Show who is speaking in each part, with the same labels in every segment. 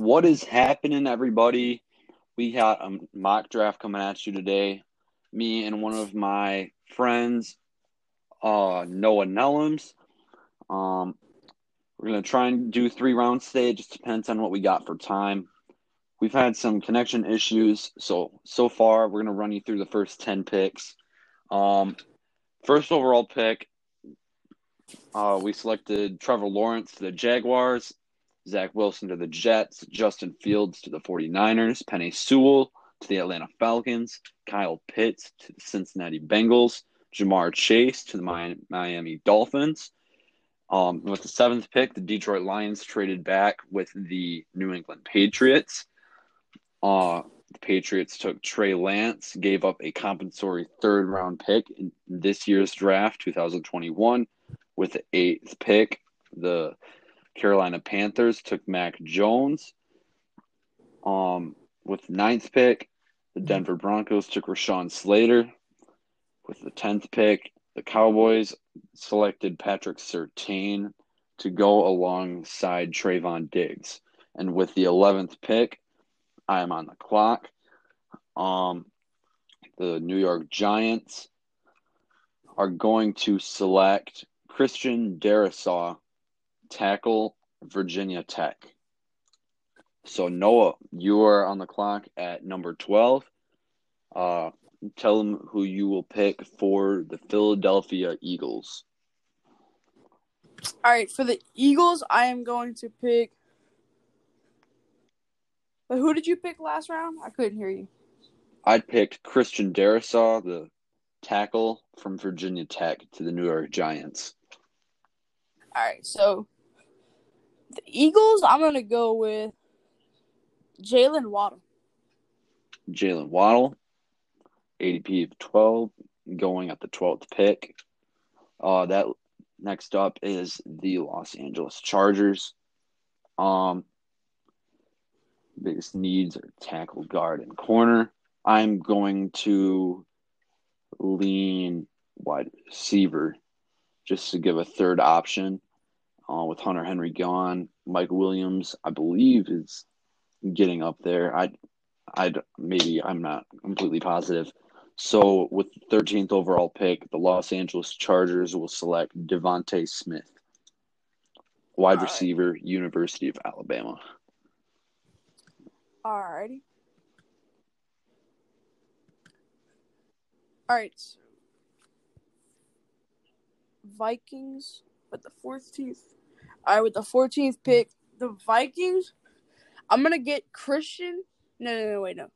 Speaker 1: What is happening, everybody? We got a mock draft coming at you today. Me and one of my friends, uh, Noah Nelams. Um, we're gonna try and do three rounds today. It just depends on what we got for time. We've had some connection issues, so so far we're gonna run you through the first ten picks. Um, first overall pick, uh, we selected Trevor Lawrence to the Jaguars, Zach Wilson to the Jets, Justin Fields to the 49ers, Penei Sewell to the Atlanta Falcons, Kyle Pitts to the Cincinnati Bengals, Ja'Marr Chase to the Miami Dolphins. Um, with the seventh pick, the Detroit Lions traded back with the New England Patriots. Uh, the Patriots took Trey Lance, gave up a compensatory third round pick in this year's draft, 2021. With the eighth pick, the Carolina Panthers took Mac Jones. Um, with ninth pick, the Denver Broncos took Rashawn Slater. With the tenth pick, the Cowboys selected Patrick Surtain to go alongside Trevon Diggs. And with the eleventh pick, I am on the clock. Um, the New York Giants are going to select Christian Darrisaw, tackle Virginia Tech. So Noah, you are on the clock at number twelve. Uh, tell them who you will pick for the Philadelphia Eagles.
Speaker 2: All right, for the Eagles, I am going to pick but who did you pick last round? I couldn't hear you.
Speaker 1: I picked Christian Darrisaw, the tackle from Virginia Tech, to the New York Giants.
Speaker 2: All right, so the Eagles, I'm gonna go with Jaylen Waddle.
Speaker 1: Jaylen Waddle, ADP of 12, going at the 12th pick. Uh, that next up is the Los Angeles Chargers. Um, biggest needs are tackle, guard, and corner. I'm going to lean wide receiver just to give a third option. Uh, with Hunter Henry gone, Mike Williams, I believe, is getting up there. I, I maybe I'm not completely positive. So with the 13th overall pick, the Los Angeles Chargers will select DeVonta Smith, wide receiver, University of Alabama.
Speaker 2: Alrighty. Alright. Vikings with the 14th. Alright, with the 14th pick, the Vikings. I'm going to get Christian. No, no, no, wait, no.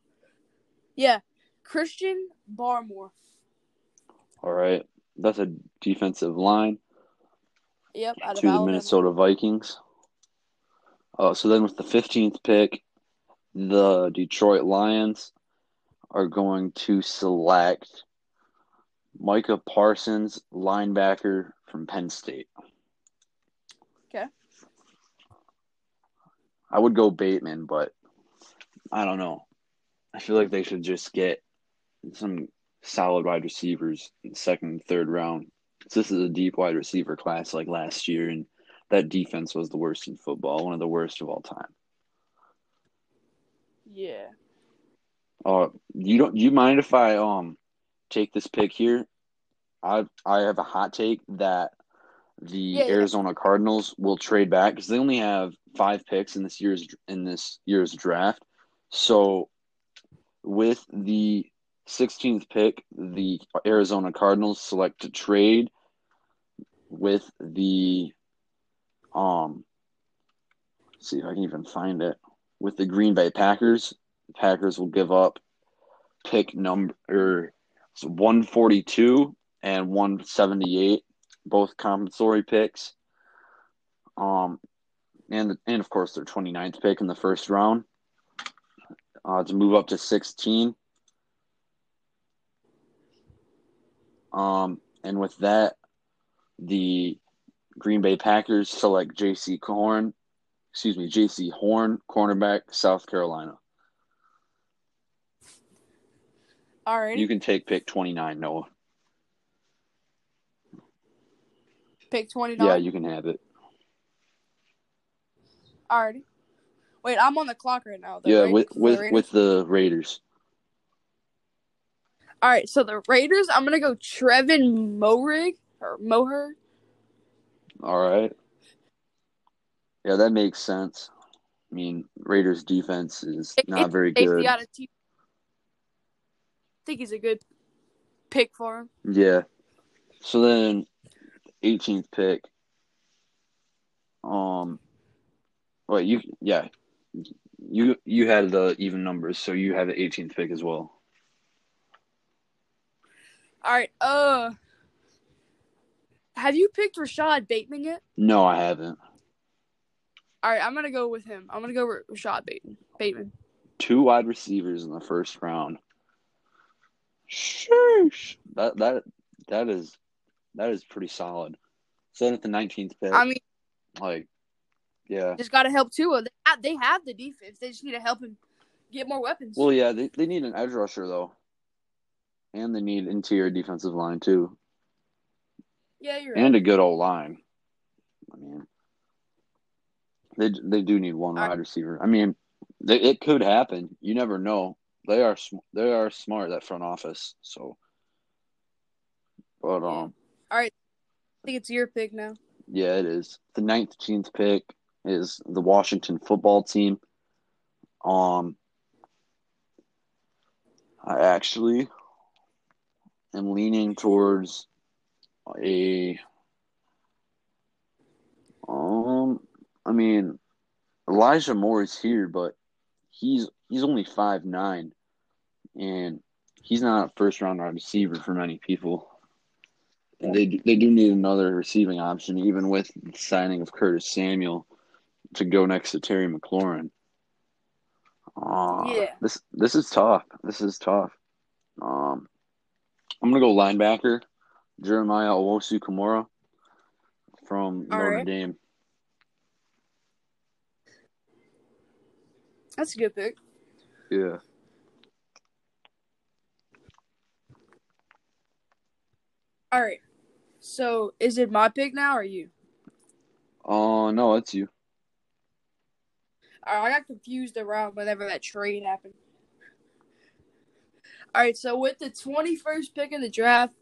Speaker 2: Yeah, Christian Barmore.
Speaker 1: All right. That's a defensive line.
Speaker 2: Yep,
Speaker 1: to the Alabama. Minnesota Vikings. Uh, so then with the 15th pick, the Detroit Lions are going to select Micah Parsons, linebacker from Penn State.
Speaker 2: Okay.
Speaker 1: I would go Bateman, but I don't know. I feel like they should just get some solid wide receivers in second third round. This is a deep wide receiver class like last year, and that defense was the worst in football, one of the worst of all time.
Speaker 2: Yeah.
Speaker 1: Uh, you don't. You mind if I um take this pick here? I I have a hot take that the yeah, Arizona yeah. Cardinals will trade back because they only have five picks in this year's in this year's draft. So, with the 16th pick, the Arizona Cardinals select to trade with the um. see if I can even find it with the Green Bay Packers. The Packers will give up pick number 142 and 178, both compensatory picks. Um, and and of course their 29th pick in the first round uh, to move up to 16. Um, and with that, the Green Bay Packers select Jaycee Horn excuse me, Jaycee Horn, cornerback, South Carolina.
Speaker 2: All right.
Speaker 1: You can take pick 29, Noah.
Speaker 2: Pick 29?
Speaker 1: Yeah, you can have it.
Speaker 2: Alrighty. Wait, I'm on the clock right now. The
Speaker 1: yeah,
Speaker 2: Ra-
Speaker 1: with
Speaker 2: the
Speaker 1: with
Speaker 2: Raiders?
Speaker 1: with the Raiders.
Speaker 2: All right, so the Raiders, I'm gonna go Trevon Moehrig or Moher.
Speaker 1: All right. Yeah, that makes sense. I mean, Raiders defense is not very
Speaker 2: Safety
Speaker 1: good.
Speaker 2: of think he's a good pick for him.
Speaker 1: Yeah. So then, 18th pick. Um. Wait, you yeah, you you had the even numbers, so you have the 18th pick as well.
Speaker 2: All right, uh, have you picked Rashod Bateman yet?
Speaker 1: No, I haven't.
Speaker 2: All right, I'm gonna go with him. I'm gonna go with Rashod Bateman. Bateman.
Speaker 1: Two wide receivers in the first round. Sheesh. That that that is that is pretty solid. So then at the 19th pick,
Speaker 2: I mean,
Speaker 1: like, yeah.
Speaker 2: just gotta help Tua. They have, they have the defense. They just need to help him get more weapons.
Speaker 1: Well, yeah, they they need an edge rusher though, and they need interior defensive line too.
Speaker 2: yeah, you're right.
Speaker 1: and a good old line. I mean, they they do need one wide receiver. I mean, they, it could happen. You never know. They are sm- they are smart that front office. So, but um,
Speaker 2: I think it's your pick now.
Speaker 1: yeah, it is the nineteenth pick is the Washington football team. Um, I actually am leaning towards a um I mean Elijah Moore is here, but he's he's only five nine and he's not a first round receiver for many people. And they they do need another receiving option, even with the signing of Curtis Samuel to go next to Terry McLaurin. Uh,
Speaker 2: Yeah.
Speaker 1: This this is tough. This is tough. Um, I'm gonna go linebacker, Jeremiah Owusu-Koramoah from
Speaker 2: All
Speaker 1: Notre
Speaker 2: right.
Speaker 1: Dame.
Speaker 2: That's a good pick.
Speaker 1: Yeah.
Speaker 2: All right. So is it my pick now or you?
Speaker 1: Oh no, it's you.
Speaker 2: I got confused around whenever that trade happened. All right, so with the 21st pick in the draft,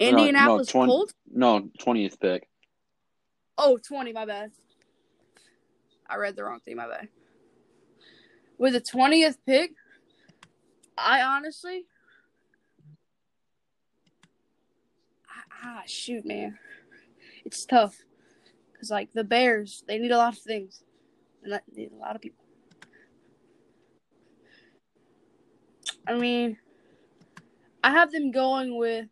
Speaker 1: No, no,
Speaker 2: Indianapolis
Speaker 1: 20
Speaker 2: Colts.
Speaker 1: No, twentieth pick.
Speaker 2: Oh, 20, my bad. I read the wrong thing, my bad. With the 20th pick, I honestly. Ah, shoot, man. It's tough. Because, like, the Bears, they need a lot of things. And need a lot of people. I mean, I have them going with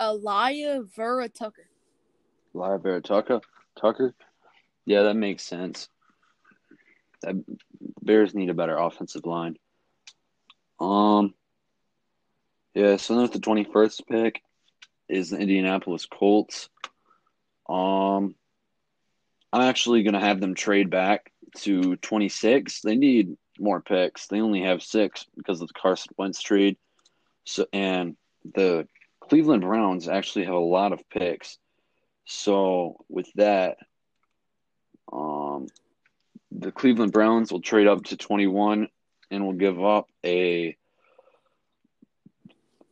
Speaker 2: Elia Vera Tucker.
Speaker 1: Live Bear Tucker. Tucker. Yeah, that makes sense. That Bears need a better offensive line. Um. Yeah, so then with the twenty first pick is the Indianapolis Colts. Um, I'm actually gonna have them trade back to twenty six. They need more picks. They only have six because of the Carson Wentz trade. So and the Cleveland Browns actually have a lot of picks. So with that, um, the Cleveland Browns will trade up to 21 and will give up a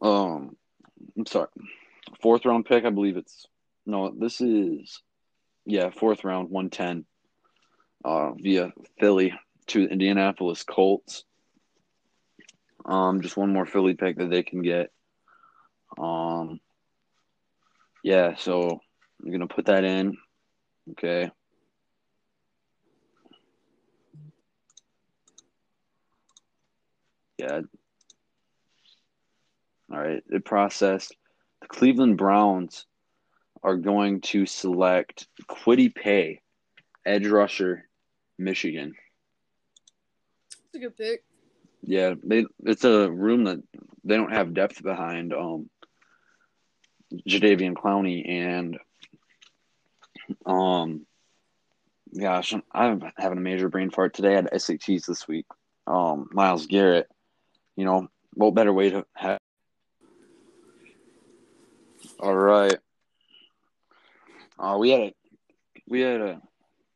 Speaker 1: um I'm sorry, fourth round pick, I believe it's no, this is yeah, fourth round 110 uh via Philly to the Indianapolis Colts. Um just one more Philly pick that they can get. Um yeah, so I'm gonna put that in. Okay. Yeah. All right. It processed. The Cleveland Browns are going to select Kwity Paye, edge rusher, Michigan.
Speaker 2: That's a good pick.
Speaker 1: Yeah, they it's a room that they don't have depth behind um Jadeveon Clowney and um gosh, I'm, I'm having a major brain fart today. I had SATs this week. Um Myles Garrett, you know, what better way to have All right. Uh we had a we had a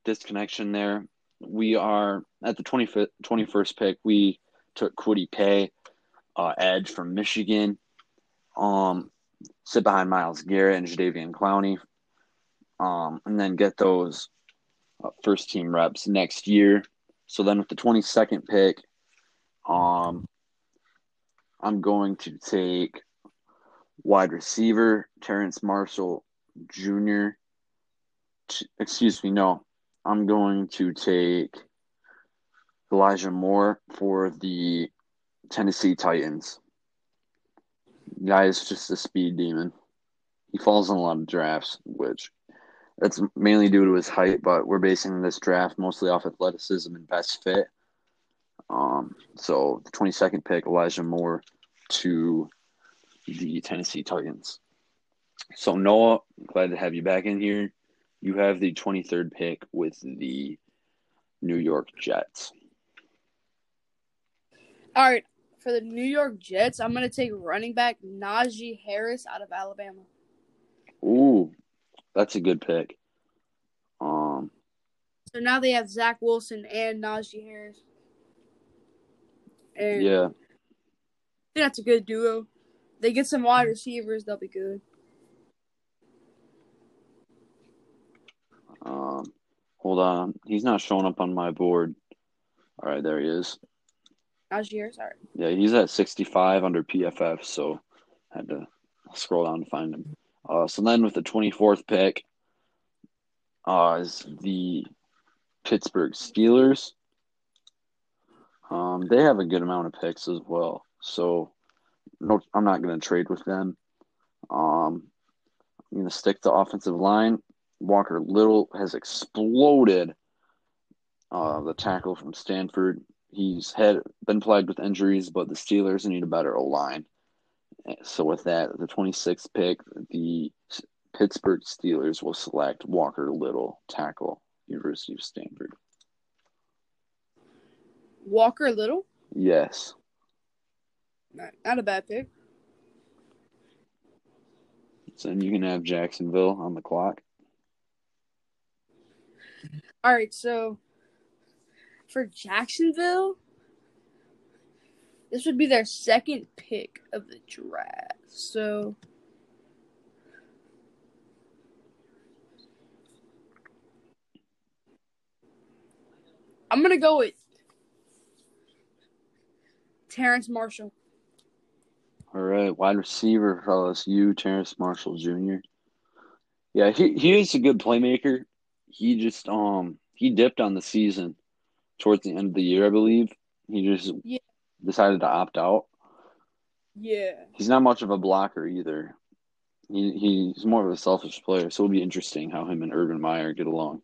Speaker 1: disconnection there we are at the 25th, 21st pick. We took Kwity Paye, uh, edge from Michigan. Um, sit behind Myles Garrett and Jadeveon Clowney. Um, and then get those uh, first team reps next year. So then with the 22nd pick, um, I'm going to take wide receiver Terrace Marshall Jr. excuse me, no. I'm going to take Elijah Moore for the Tennessee Titans. Guy is just a speed demon. He falls in a lot of drafts, which that's mainly due to his height, but we're basing this draft mostly off athleticism and best fit. Um, so the 22nd pick, Elijah Moore to the Tennessee Titans. So Noah, glad to have you back in here. You have the 23rd pick with the New York Jets.
Speaker 2: All right, for the New York Jets, I'm going to take running back Najee Harris out of Alabama.
Speaker 1: Ooh, that's a good pick. Um,
Speaker 2: so now they have Zach Wilson and Najee Harris. And
Speaker 1: yeah,
Speaker 2: that's a good duo. They get some wide receivers, they'll be good.
Speaker 1: Um, hold on, he's not showing up on my board. All right, there he is.
Speaker 2: All right.
Speaker 1: Yeah, he's at 65 under PFF, so I had to scroll down to find him. Uh, so then with the 24th pick, uh, is the Pittsburgh Steelers. Um, they have a good amount of picks as well, so no, I'm not going to trade with them. Um, I'm going to stick to offensive line. Walker Little has exploded. Uh, the tackle from Stanford. He's had been plagued with injuries, but the Steelers need a better O line. So with that, the 26th pick, the Pittsburgh Steelers will select Walker Little, tackle, University of Stanford.
Speaker 2: Walker Little?
Speaker 1: Yes.
Speaker 2: Not, not a bad pick.
Speaker 1: So then you can have Jacksonville on the clock.
Speaker 2: All right, so for Jacksonville, this would be their second pick of the draft. So I'm gonna go with Terrace Marshall.
Speaker 1: All right, wide receiver for LSU, Terrace Marshall Jr. Yeah, he he is a good playmaker. He just um he dipped on the season towards the end of the year, I believe. He just
Speaker 2: Yeah.
Speaker 1: decided to opt out.
Speaker 2: Yeah.
Speaker 1: He's not much of a blocker either. He he's more of a selfish player, so it'll be interesting how him and Urban Meyer get along.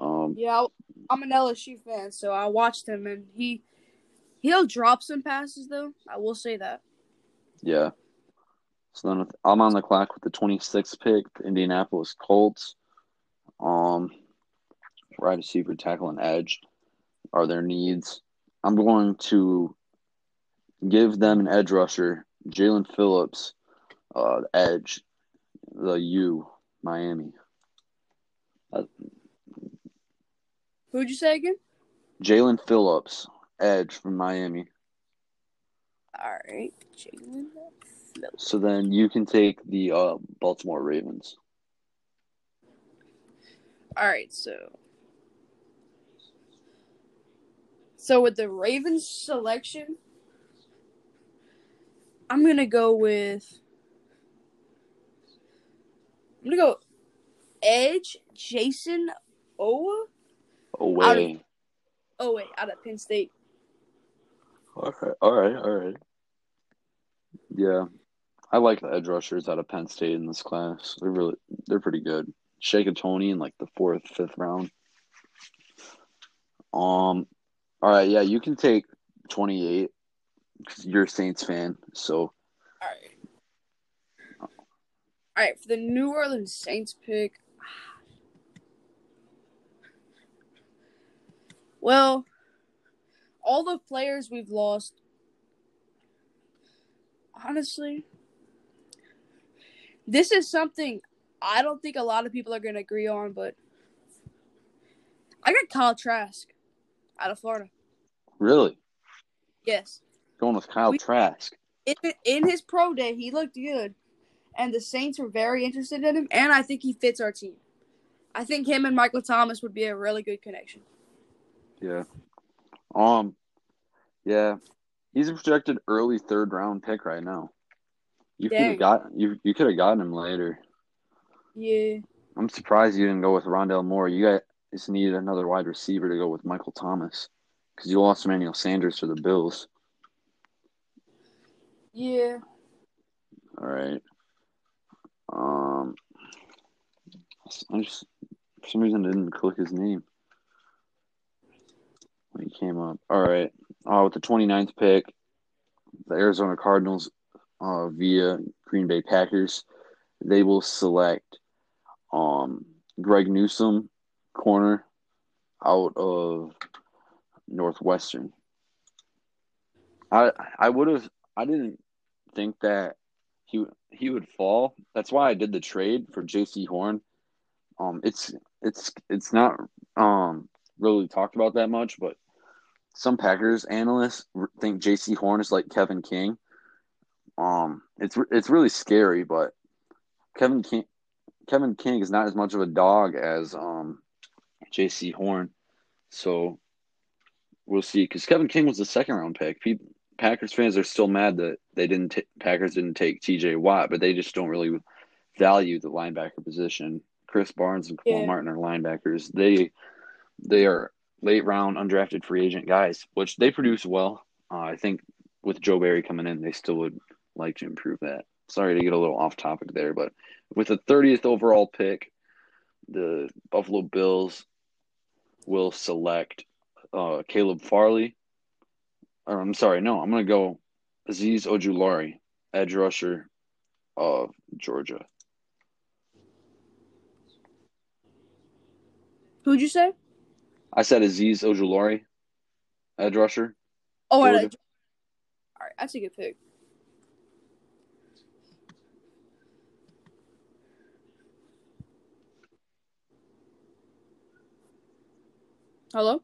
Speaker 1: Um,
Speaker 2: Yeah, I'm an LSU fan, so I watched him, and he he'll drop some passes though. I will say that.
Speaker 1: Yeah. So then with, I'm on the clock with the 26th pick, Indianapolis Colts. Um, wide receiver, tackle, and edge are their needs. I'm going to give them an edge rusher, Jaelan Phillips, uh, edge, the U, Miami.
Speaker 2: Who'd you say again?
Speaker 1: Jaelan Phillips, edge from Miami.
Speaker 2: All right, Jalen. Phillips.
Speaker 1: So then you can take the uh, Baltimore Ravens.
Speaker 2: All right, so so with the Ravens selection, I'm gonna go with I'm gonna go Edge Jayson Oweh.
Speaker 1: Away.
Speaker 2: Oh wait, out of Penn State.
Speaker 1: All right, all right, all right. Yeah, I like the edge rushers out of Penn State in this class. They're really, they're pretty good. Shaka Toney in like the fourth, fifth round. Um, all right, yeah, you can take twenty eight because you're a Saints fan. So
Speaker 2: All right. All right, for the New Orleans Saints pick. Well, all the players we've lost, honestly, this is something I don't think a lot of people are going to agree on, but I got Kyle Trask out of Florida.
Speaker 1: Really?
Speaker 2: Yes.
Speaker 1: Going with Kyle
Speaker 2: We-
Speaker 1: Trask.
Speaker 2: In, in his pro day, he looked good, and the Saints were very interested in him, and I think he fits our team. I think him and Michael Thomas would be a really good connection.
Speaker 1: Yeah. Um. Yeah, he's a projected early third round pick right now. You could have got you. You could have gotten him later.
Speaker 2: Yeah.
Speaker 1: I'm surprised you didn't go with Rondale Moore. You guys just needed another wide receiver to go with Michael Thomas because you lost Emmanuel Sanders for the Bills.
Speaker 2: Yeah.
Speaker 1: All right. Um. I just for some reason didn't click his name when he came up. All right. Uh, with the 29th pick, the Arizona Cardinals, uh, via Green Bay Packers, they will select um Greg Newsome, corner, out of Northwestern. I I would have I didn't think that he he would fall. That's why I did the trade for Jaycee Horn. Um, it's it's it's not um really talked about that much, but some Packers analysts think Jaycee Horn is like Kevin King. Um, it's it's really scary, but Kevin King Kevin King is not as much of a dog as um Jaycee Horn, so we'll see. Because Kevin King was the second round pick. People, Packers fans are still mad that they didn't t- Packers didn't take T.J. Watt, but they just don't really value the linebacker position. Krys Barnes and Kamal
Speaker 2: Yeah.
Speaker 1: Martin are linebackers. They they are late round undrafted free agent guys, which they produce well. Uh, I think with Joe Barry coming in, they still would like to improve that. Sorry to get a little off topic there, but with the 30th overall pick, the Buffalo Bills will select uh, Caleb Farley. Or I'm sorry, no, I'm gonna go Azeez Ojulari, edge rusher of Georgia.
Speaker 2: Who'd you say?
Speaker 1: I said Azeez Ojulari, edge rusher.
Speaker 2: Oh, I like. All right, that's a good pick. Hello.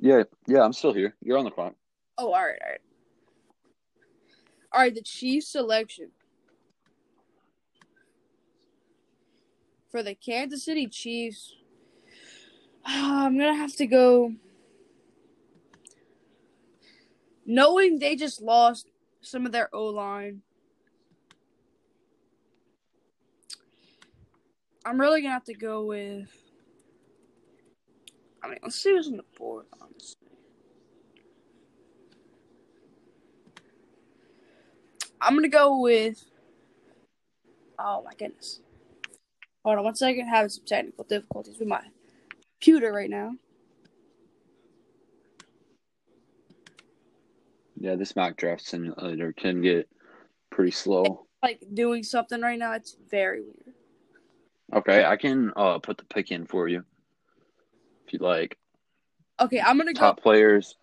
Speaker 1: Yeah, yeah, I'm still here. You're on the clock.
Speaker 2: Oh, all right, all right. All right, the Chiefs selection for the Kansas City Chiefs. Uh, I'm gonna have to go. Knowing they just lost some of their O line, I'm really gonna have to go with. I mean, let's see who's on the board. Honestly. I'm gonna go with. Oh my goodness! Hold on one second. Having some technical difficulties with my computer right now.
Speaker 1: Yeah, this mock draft simulator can get pretty slow.
Speaker 2: Like doing something right now. It's very weird.
Speaker 1: Okay, I can uh put the pick in for you if you like.
Speaker 2: Okay, I'm gonna go.
Speaker 1: Top players: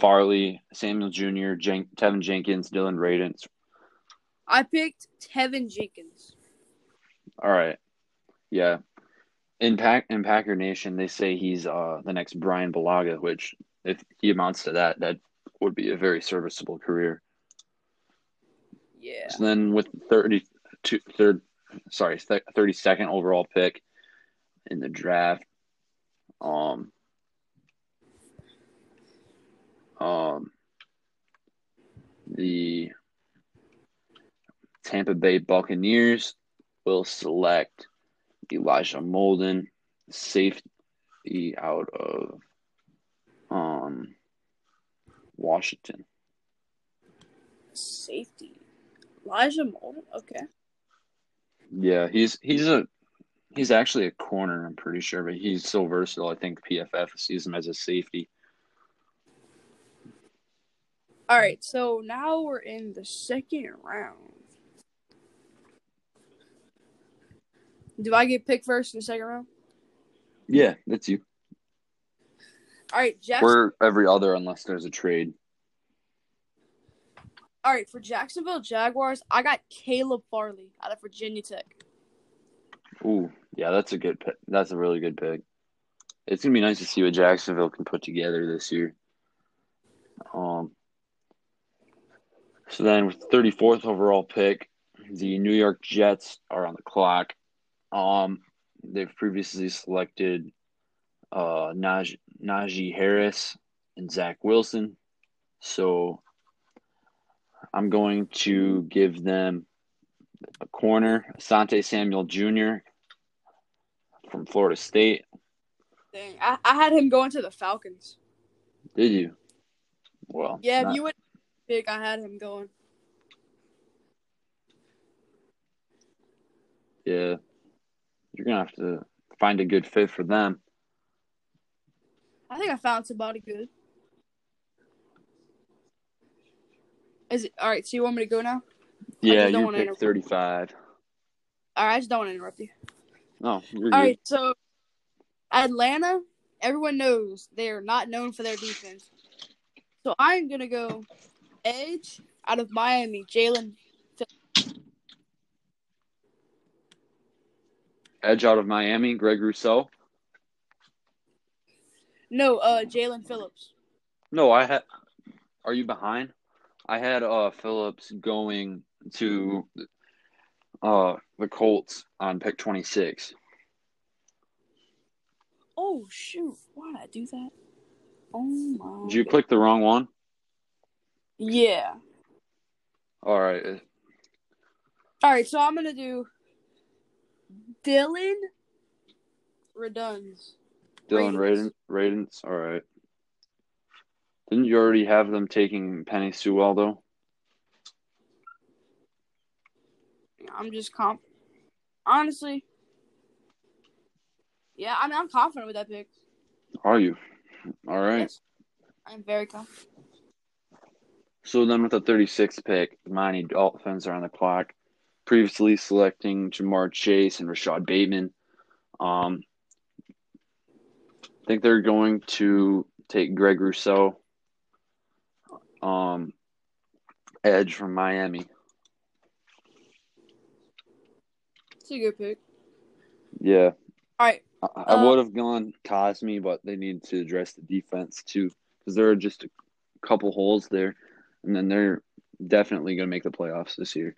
Speaker 1: Farley, Samuel Jr., Jen- Teven Jenkins, Dillon Radunz.
Speaker 2: I picked Teven Jenkins.
Speaker 1: All right, yeah. In Pack in Packer Nation, they say he's uh the next Bryan Bulaga, which if he amounts to that, that would be a very serviceable career.
Speaker 2: Yeah.
Speaker 1: So then with 32 third sorry, 32nd overall pick in the draft um um the Tampa Bay Buccaneers will select Elijah Molden, safety out of um Washington.
Speaker 2: Safety. Elijah Molden. Okay.
Speaker 1: Yeah, he's he's a he's actually a corner, I'm pretty sure, but he's so versatile. I think PFF sees him as a safety.
Speaker 2: All right. So now we're in the second round. Do I get picked first in the second round?
Speaker 1: Yeah, that's you.
Speaker 2: All right, Jackson.
Speaker 1: We're every other unless there's a trade.
Speaker 2: All right, for Jacksonville Jaguars, I got Caleb Farley out of Virginia Tech.
Speaker 1: Ooh, yeah, that's a good pick. That's a really good pick. it's gonna be nice to see what Jacksonville can put together this year. Um. So then, with thirty fourth overall pick, the New York Jets are on the clock. Um, they've previously selected uh Naj- Najee Harris and Zach Wilson, so I'm going to give them a corner, Asante Samuel Jr. from Florida State.
Speaker 2: Dang, I, I had him going to the Falcons.
Speaker 1: Did you? Well,
Speaker 2: Yeah,
Speaker 1: not-
Speaker 2: if you would pick, I had him going.
Speaker 1: yeah. You're gonna have to find a good fit for them.
Speaker 2: I think I found somebody good. Is it all right? So you want me to go now?
Speaker 1: Yeah, you pick. 35.
Speaker 2: All right, I just don't want to interrupt you.
Speaker 1: No, you're
Speaker 2: All
Speaker 1: good.
Speaker 2: right, so Atlanta, everyone knows they are not known for their defense. So I'm gonna go edge out of Miami, Jalen.
Speaker 1: Edge out of Miami, Greg Rousseau.
Speaker 2: No, uh, Jaelan Phillips.
Speaker 1: No, I had. Are you behind? I had uh Phillips going to uh the Colts on pick 26.
Speaker 2: Oh shoot! Why did I do that? Oh my.
Speaker 1: Did you
Speaker 2: God.
Speaker 1: click the wrong one?
Speaker 2: Yeah.
Speaker 1: All right.
Speaker 2: All right, so I'm gonna do Dillon Radunz.
Speaker 1: Dylan Raiden, Raidens. All right. Didn't you already have them taking Penny Sewell though?
Speaker 2: I'm just comp. Honestly, yeah, I mean I'm confident with that pick.
Speaker 1: Are you? All right.
Speaker 2: Yes, I'm very confident.
Speaker 1: So then with the 36th pick, the Miami Dolphins are on the clock, previously selecting Ja'Marr Chase and Rashod Bateman. Um, I think they're going to take Greg Rousseau, um, edge from Miami.
Speaker 2: It's a good pick.
Speaker 1: Yeah.
Speaker 2: All right,
Speaker 1: I, I
Speaker 2: Uh,
Speaker 1: would have gone Cosmi, but they need to address the defense too because there are just a couple holes there, and then they're definitely going to make the playoffs this year.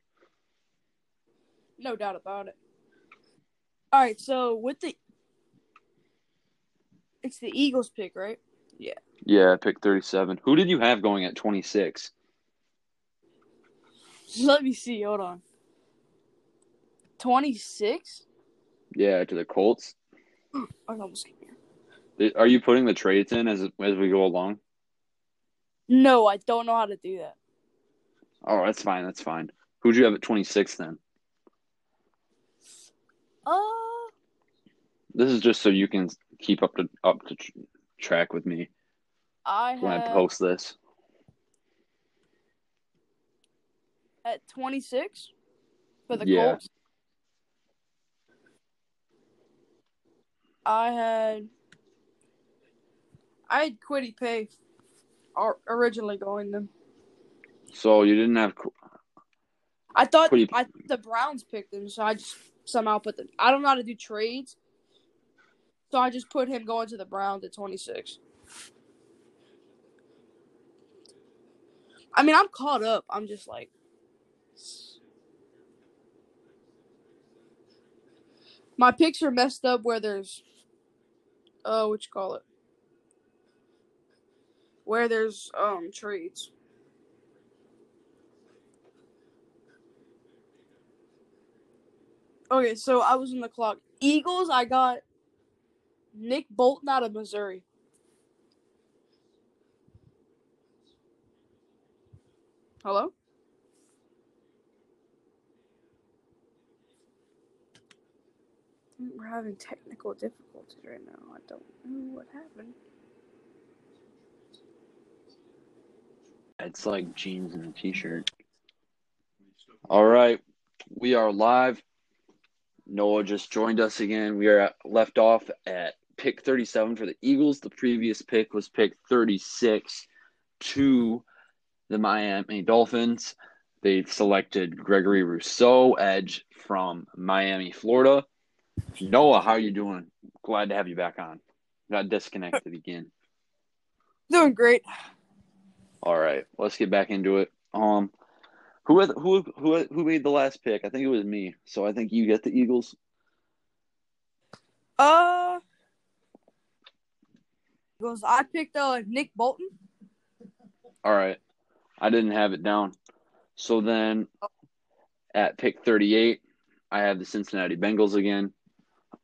Speaker 2: No doubt about it. All right, so with the it's the Eagles pick, right?
Speaker 1: Yeah, Yeah, pick 37. Who did you have going at 26?
Speaker 2: Let me see. Hold on. Twenty six.
Speaker 1: Yeah, to the Colts.
Speaker 2: I almost came here.
Speaker 1: Are you putting the trades in as as we go along?
Speaker 2: No, I don't know how to do that.
Speaker 1: Oh, that's fine. That's fine. Who'd you have at 26 then?
Speaker 2: Uh,
Speaker 1: This is just so you can keep up to up to tr- track with me
Speaker 2: I
Speaker 1: when I post this.
Speaker 2: at twenty six for the
Speaker 1: Yeah.
Speaker 2: Colts. I had I had Kwity Paye or- originally going them.
Speaker 1: So you didn't have
Speaker 2: I thought
Speaker 1: Quiddy-
Speaker 2: I the Browns picked him, so I just somehow put the I don't know how to do trades. So I just put him going to the Browns at twenty six. I mean, I'm caught up. I'm just like my picks are messed up where there's uh what you call it? Where there's um trades. Okay, so I was in the clock. Eagles, I got Nick Bolton out of Missouri. Hello? We're having technical difficulties right now. I don't know what happened.
Speaker 1: It's like jeans and a t-shirt. All right, we are live. Noah just joined us again. We are at, left off at pick 37 for the Eagles. The previous pick was pick 36 to the Miami Dolphins. They've selected Gregory Rousseau, edge from Miami, Florida. Noah, how are you doing? Glad to have you back on. got disconnected again.
Speaker 2: Doing great.
Speaker 1: All right, let's get back into it. Um, who who who who made the last pick? I think it was me. So I think you get the Eagles.
Speaker 2: Uh, goes. I picked uh Nick Bolton.
Speaker 1: All right, I didn't have it down. So then, at pick thirty-eight, I have the Cincinnati Bengals again.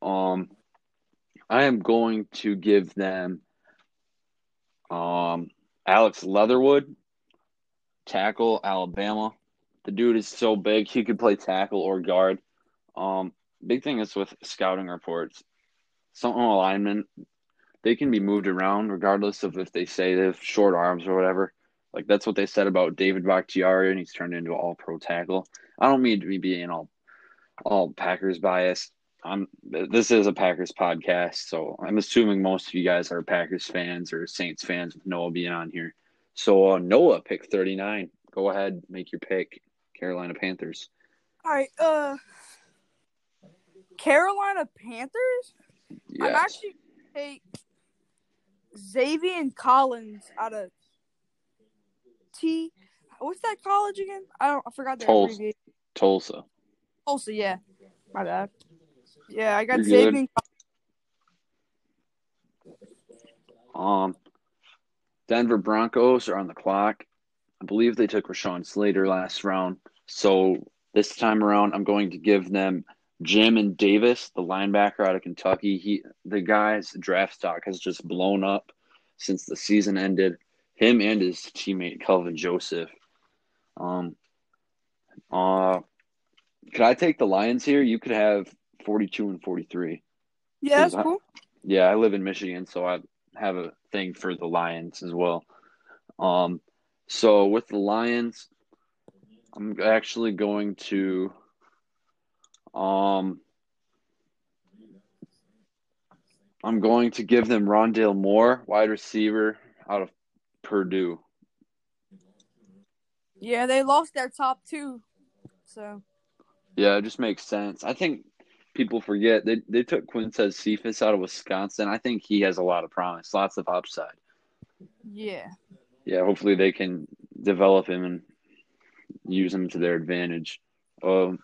Speaker 1: Um, I am going to give them um Alex Leatherwood, tackle Alabama. The dude is so big he could play tackle or guard. Um, big thing is with scouting reports, some alignment they can be moved around regardless of if they say they have short arms or whatever. Like that's what they said about David Bakhtiari, and he's turned into an all-pro tackle. I don't mean to be being all all Packers biased. I'm this is a Packers podcast, so I'm assuming most of you guys are Packers fans or Saints fans with Noah being on here. So uh, Noah, pick 39. Go ahead, make your pick. Carolina Panthers.
Speaker 2: All right. Uh, Carolina Panthers. I'm actually take Xavier Collins out of T. What's that college again? I don't. I forgot the
Speaker 1: Tulsa.
Speaker 2: abbreviation.
Speaker 1: Tulsa.
Speaker 2: Tulsa. Yeah. My bad. Yeah, I got Xavier.
Speaker 1: Um, Denver Broncos are on the clock. I believe they took Rashawn Slater last round. So this time around, I'm going to give them Jamin Davis, the linebacker out of Kentucky. He, the guy's draft stock has just blown up since the season ended. Him and his teammate Kelvin Joseph. Um, uh, could I take the Lions here? You could have 42 and 43.
Speaker 2: Yeah, that's
Speaker 1: that-
Speaker 2: cool.
Speaker 1: Yeah, I live in Michigan, so I have a thing for the Lions as well. Um, so with the Lions, I'm actually going to um I'm going to give them Rondale Moore, wide receiver out of Purdue.
Speaker 2: Yeah, they lost their top two. So
Speaker 1: Yeah, it just makes sense. I think people forget they they took Quintez Cephus out of Wisconsin. I think he has a lot of promise, lots of upside.
Speaker 2: yeah.
Speaker 1: Yeah, hopefully they can develop him and use him to their advantage. Um,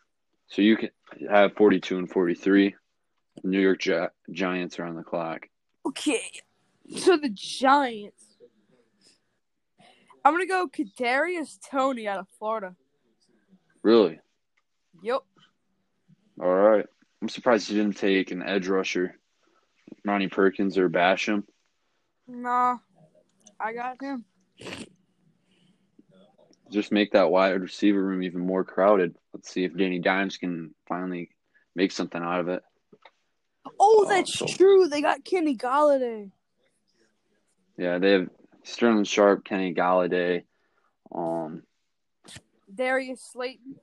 Speaker 1: so you can have 42 and 43. New York Gi- Giants are on the clock.
Speaker 2: Okay. So the Giants. I'm gonna go Kadarius Toney out of Florida.
Speaker 1: Really?
Speaker 2: Yep.
Speaker 1: All right. I'm surprised you didn't take an edge rusher, Ronnie Perkins or Basham.
Speaker 2: Nah. I got him.
Speaker 1: Just make that wide receiver room even more crowded. Let's see if Danny Dimes can finally make something out of it.
Speaker 2: Oh,
Speaker 1: Oh,
Speaker 2: that's
Speaker 1: so-
Speaker 2: true. They got Kenny Golladay.
Speaker 1: Yeah, they have Sterling Sharp, Kenny Golladay, um,
Speaker 2: Darius Slayton.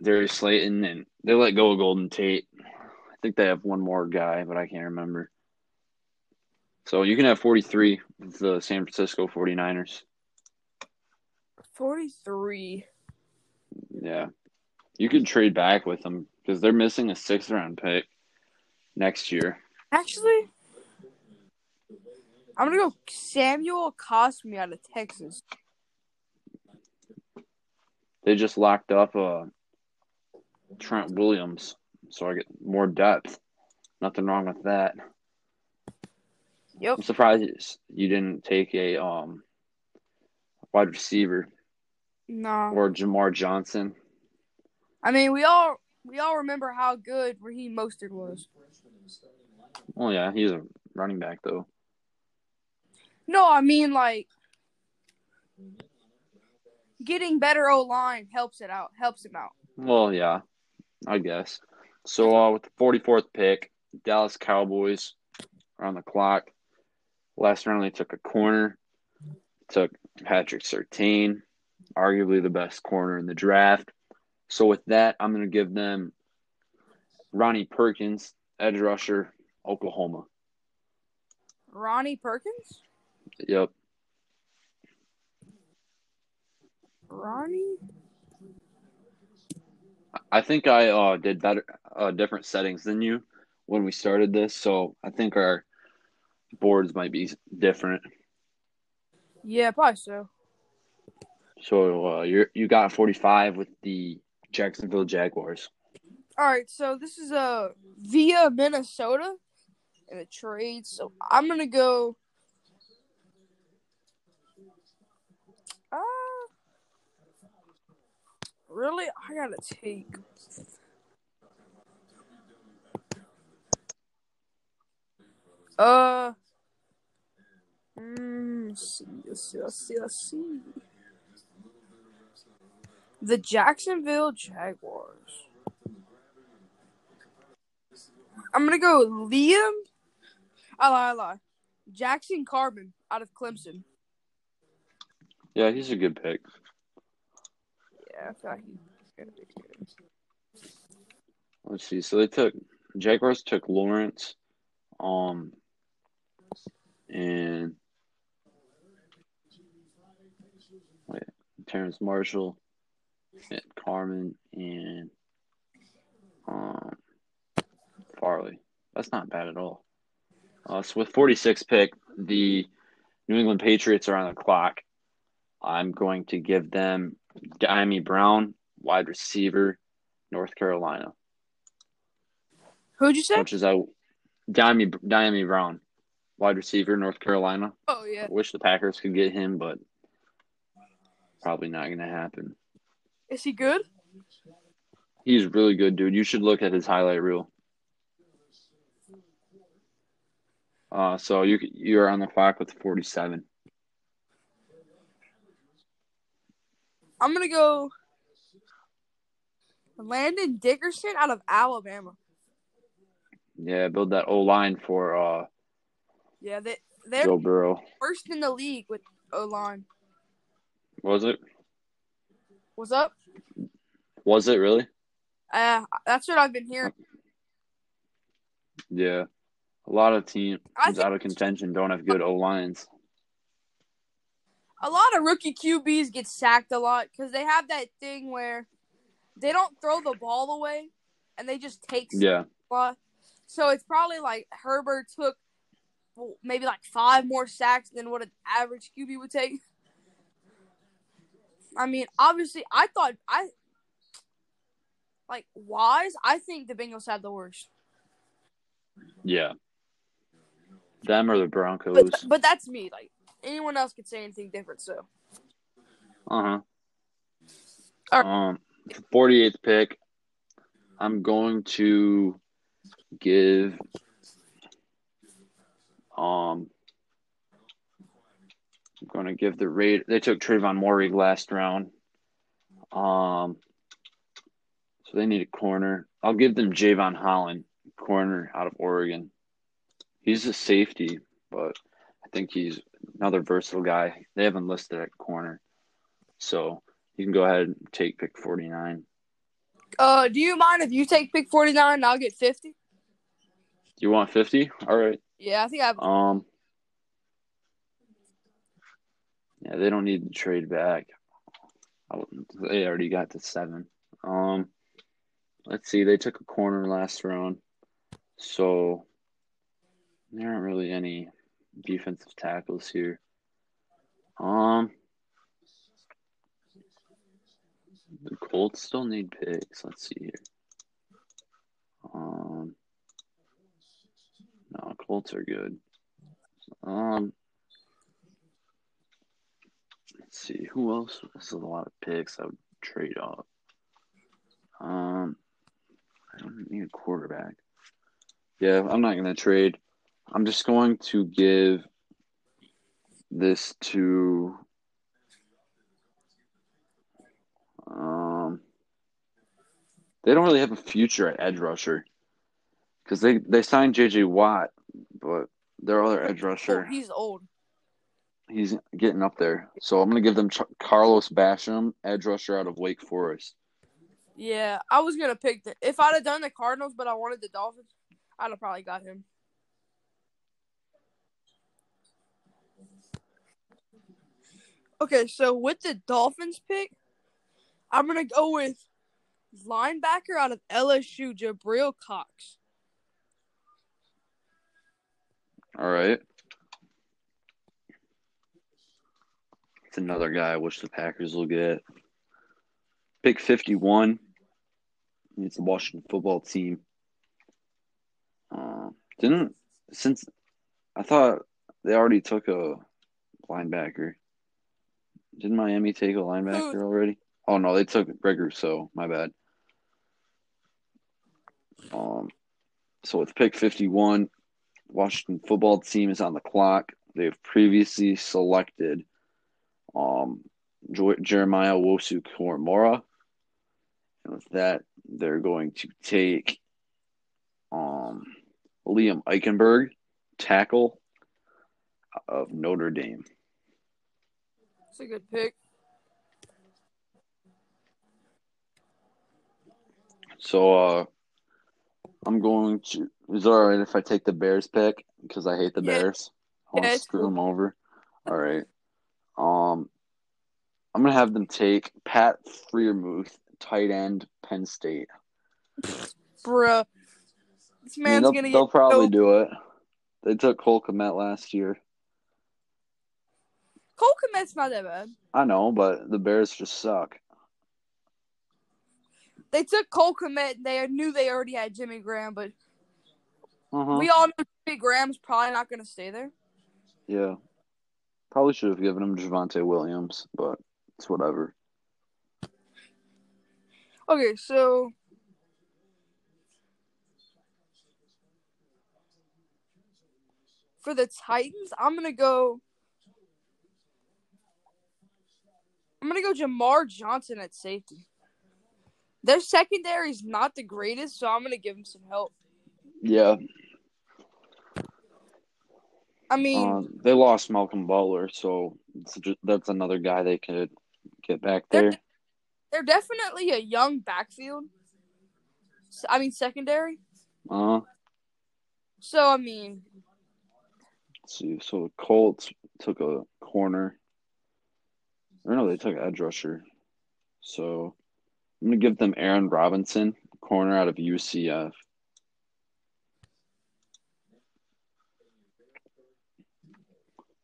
Speaker 1: Darius Slayton, and they let go of Golden Tate. I think they have one more guy, but I can't remember. So you can have 43 with the San Francisco 49ers.
Speaker 2: 43.
Speaker 1: Yeah. You could trade back with them because they're missing a sixth round pick next year.
Speaker 2: Actually, I'm gonna go Samuel Cosmi out of Texas.
Speaker 1: They just locked up uh, Trent Williams, so I get more depth. Nothing wrong with that.
Speaker 2: Yep.
Speaker 1: I'm surprised you didn't take a um wide receiver
Speaker 2: No.
Speaker 1: or Jamar Johnson.
Speaker 2: I mean, we all we all remember how good Raheem Mostert was.
Speaker 1: Well, yeah, he's a running back though.
Speaker 2: No, I mean like getting better O line helps it out. Helps him out.
Speaker 1: Well, yeah, I guess. So uh, with the 44th pick, Dallas Cowboys are on the clock. Last round they took a corner, took Patrick Surtain, arguably the best corner in the draft. So with that, I'm going to give them Ronnie Perkins, edge rusher, Oklahoma.
Speaker 2: Ronnie Perkins.
Speaker 1: Yep.
Speaker 2: Ronnie.
Speaker 1: I think I uh, did better, uh, different settings than you when we started this. So I think our boards might be different.
Speaker 2: Yeah, probably so.
Speaker 1: So uh, you you got 45 with the Jacksonville Jaguars.
Speaker 2: All right, so this is uh via Minnesota in a trade. So I'm gonna go. Uh, really, I gotta take. Uh. Mm, let's see, let's see, let's see, let's see. The Jacksonville Jaguars. I'm gonna go Liam. I lie, I lie. Jackson Carman out of Clemson.
Speaker 1: Yeah, he's a good pick.
Speaker 2: Yeah, I feel like he's gonna be good.
Speaker 1: Let's see. So they took Jaguars took Lawrence, um, and wait, Terrace Marshall, and Carman, and um, Farley. That's not bad at all. Uh, so with 46 pick, the New England Patriots are on the clock. I'm going to give them Dyami Brown, wide receiver, North Carolina.
Speaker 2: Who'd you say?
Speaker 1: Much as I, Dyami, Dyami Brown, wide receiver, North Carolina.
Speaker 2: Oh yeah.
Speaker 1: I wish the Packers could get him, but probably not going to happen.
Speaker 2: Is he good?
Speaker 1: He's really good, dude. You should look at his highlight reel. Uh, so you you're on the clock with 47.
Speaker 2: I'm gonna go Landon Dickerson out of Alabama.
Speaker 1: Yeah, build that O line for uh
Speaker 2: Yeah, they they're
Speaker 1: Joe Burrow.
Speaker 2: first in the league with O line.
Speaker 1: Was it?
Speaker 2: What's up?
Speaker 1: Was it really?
Speaker 2: Uh, that's what I've been hearing.
Speaker 1: Yeah. A lot of teams
Speaker 2: think
Speaker 1: out of contention don't have good O lines.
Speaker 2: a lot of rookie QBs get sacked a lot because they have that thing where they don't throw the ball away and they just take
Speaker 1: Yeah.
Speaker 2: a. So it's probably like Herbert took maybe like five more sacks than what an average QB would take. I mean, obviously, I thought I like wise. I think the Bengals had the worst,
Speaker 1: Yeah. Them or the Broncos.
Speaker 2: but but that's me. Like anyone else could say anything different. So
Speaker 1: Uh huh.
Speaker 2: All
Speaker 1: Um, 48th pick. I'm going to give. Um, I'm going to give the Raid. They took Trevon Moehrig last round. Um, so they need a corner. I'll give them Jevon Holland, corner out of Oregon. He's a safety, but I think he's another versatile guy. They haven't listed at corner. So you can go ahead and take pick 49.
Speaker 2: Uh, do you mind if you take pick 49 and I'll get 50?
Speaker 1: You want 50? All right.
Speaker 2: Yeah, I think I've.
Speaker 1: Um, yeah, they don't need to trade back. They already got to seven. Um, let's see. They took a corner last round, so there aren't really any defensive tackles here. Um, the Colts still need picks. Let's see here. Um, no, Colts are good. Um, let's see who else. This is a lot of picks. I would trade off. Um, I don't need a quarterback. Yeah, I'm not gonna trade. I'm just going to give this to. Um, they don't really have a future at edge rusher because they they signed J.J. Watt, but their other edge
Speaker 2: oh,
Speaker 1: rusher
Speaker 2: he's old.
Speaker 1: he's getting up there. So I'm gonna give them Ch- Carlos Basham, edge rusher out of Wake Forest.
Speaker 2: Yeah, I was gonna pick the if I'd have done the Cardinals, but I wanted the Dolphins, I'd have probably got him. Okay, so with the Dolphins pick, I'm gonna go with linebacker out of LSU, Jabril Cox.
Speaker 1: All right. It's another guy I wish the Packers will get. Pick 51. It's the Washington football team. Uh, didn't, since I thought they already took a linebacker. Didn't Miami take a linebacker already? Oh, no, they took Greg Rousseau. My bad. Um, so with pick 51, Washington football team is on the clock. They've previously selected um Jeremiah Owusu-Koramoah. And with that, they're going to take um Liam Eichenberg, tackle of Notre Dame.
Speaker 2: It's a good pick.
Speaker 1: So uh I'm going to is it alright if I take the Bears pick? Because I hate the
Speaker 2: Yeah.
Speaker 1: Bears. I want to screw them over. All right. Um I'm gonna have them take Pat Freiermuth, tight end, Penn State.
Speaker 2: Bruh. This
Speaker 1: I mean,
Speaker 2: man's gonna
Speaker 1: they'll probably
Speaker 2: no-
Speaker 1: do it. They took Cole Kmet last year.
Speaker 2: Cole Kmet's not that bad.
Speaker 1: I know, but the Bears just suck.
Speaker 2: They took Cole Kmet. They knew they already had Jimmy Graham, but
Speaker 1: Uh-huh.
Speaker 2: we all know Jimmy Graham's probably not gonna stay there.
Speaker 1: Yeah. Probably should have given him Javonte Williams, but it's whatever.
Speaker 2: Okay, so for the Titans, I'm gonna go. I'm gonna go Jamar Johnson at safety. Their secondary is not the greatest, so I'm gonna give them some help.
Speaker 1: Yeah.
Speaker 2: I mean,
Speaker 1: Uh, they lost Malcolm Butler, so just, that's another guy they could get back
Speaker 2: They're-
Speaker 1: there.
Speaker 2: they're definitely a young backfield. I mean secondary.
Speaker 1: Uh,
Speaker 2: So I mean,
Speaker 1: let's see. So the Colts took a corner. Or no, they took an edge rusher. So I'm going to give them Aaron Robinson, corner out of UCF.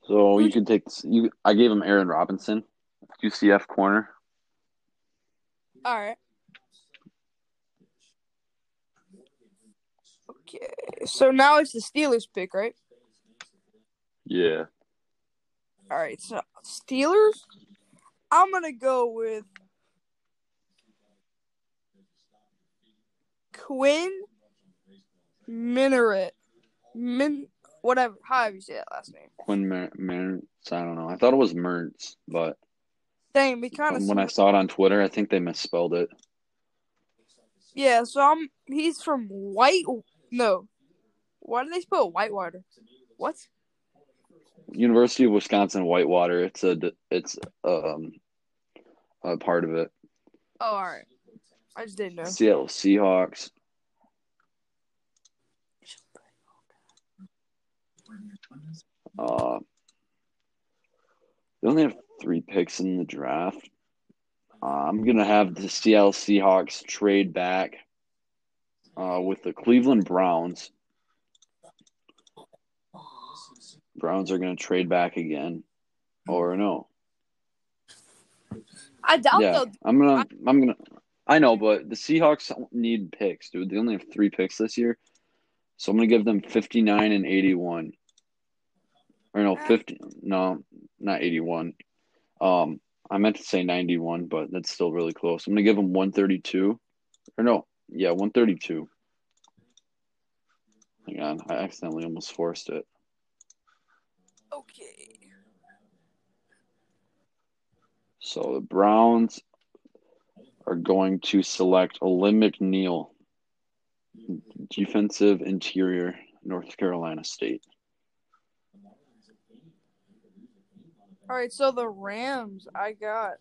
Speaker 1: So you can take you. I gave him Aaron Robinson, UCF corner.
Speaker 2: all right. Okay, so now it's the Steelers pick, right?
Speaker 1: Yeah.
Speaker 2: All right, so Steelers. I'm gonna go with Quinn Minaret. Min, whatever, however you say that last name.
Speaker 1: Quinn Mer- Mertz. I don't know. I thought it was Mertz, but
Speaker 2: Dang, we kind of
Speaker 1: when I saw it on Twitter, I think they misspelled it.
Speaker 2: yeah. So I'm. He's from White. No, why do they spell Whitewater? What?
Speaker 1: University of Wisconsin Whitewater. It's a it's um a part of it.
Speaker 2: Oh, all right. I just didn't know.
Speaker 1: Seattle Seahawks. Uh, they only have three picks in the draft. Uh, I'm gonna have the Seattle Seahawks trade back uh, with the Cleveland Browns. Browns are gonna trade back again, or no?
Speaker 2: I doubt
Speaker 1: yeah,
Speaker 2: they'll.
Speaker 1: I'm gonna, I'm gonna. I know, but the Seahawks need picks, dude. They only have three picks this year, so I'm gonna give them 59 and 81. Or no, 50. No, not 81. Um, I meant to say 91, but that's still really close. I'm gonna give them 132. Or no, yeah, 132. Hang on, I accidentally almost forced it.
Speaker 2: Okay.
Speaker 1: So the Browns are going to select Alim McNeill, defensive interior, North Carolina State.
Speaker 2: All right. So the Rams, I got.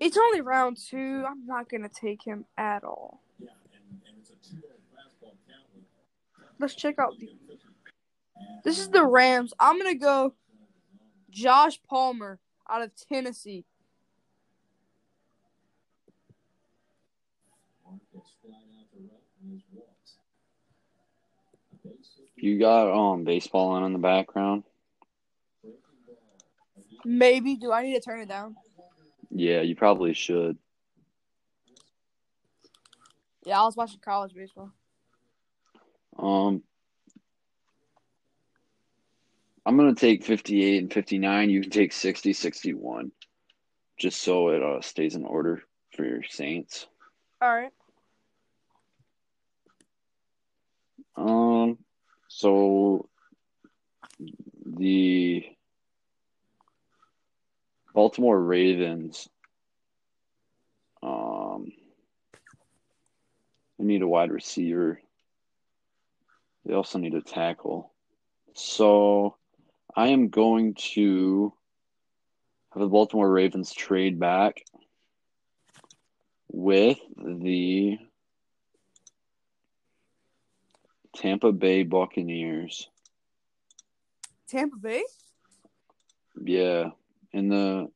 Speaker 2: It's only round two. I'm not gonna take him at all. Let's check out the. This is the Rams. I'm gonna go. Josh Palmer out of Tennessee.
Speaker 1: You got um baseball on in the background.
Speaker 2: Maybe. Do I need to turn it down?
Speaker 1: Yeah, you probably should.
Speaker 2: Yeah, I was watching college baseball.
Speaker 1: Um, I'm gonna take 58 and 59. You can take 60, 61, just so it uh, stays in order for your Saints.
Speaker 2: All right.
Speaker 1: Um, so the Baltimore Ravens, um, they need a wide receiver. They also need a tackle. So I am going to have the Baltimore Ravens trade back with the Tampa Bay Buccaneers.
Speaker 2: Tampa Bay?
Speaker 1: Yeah. And the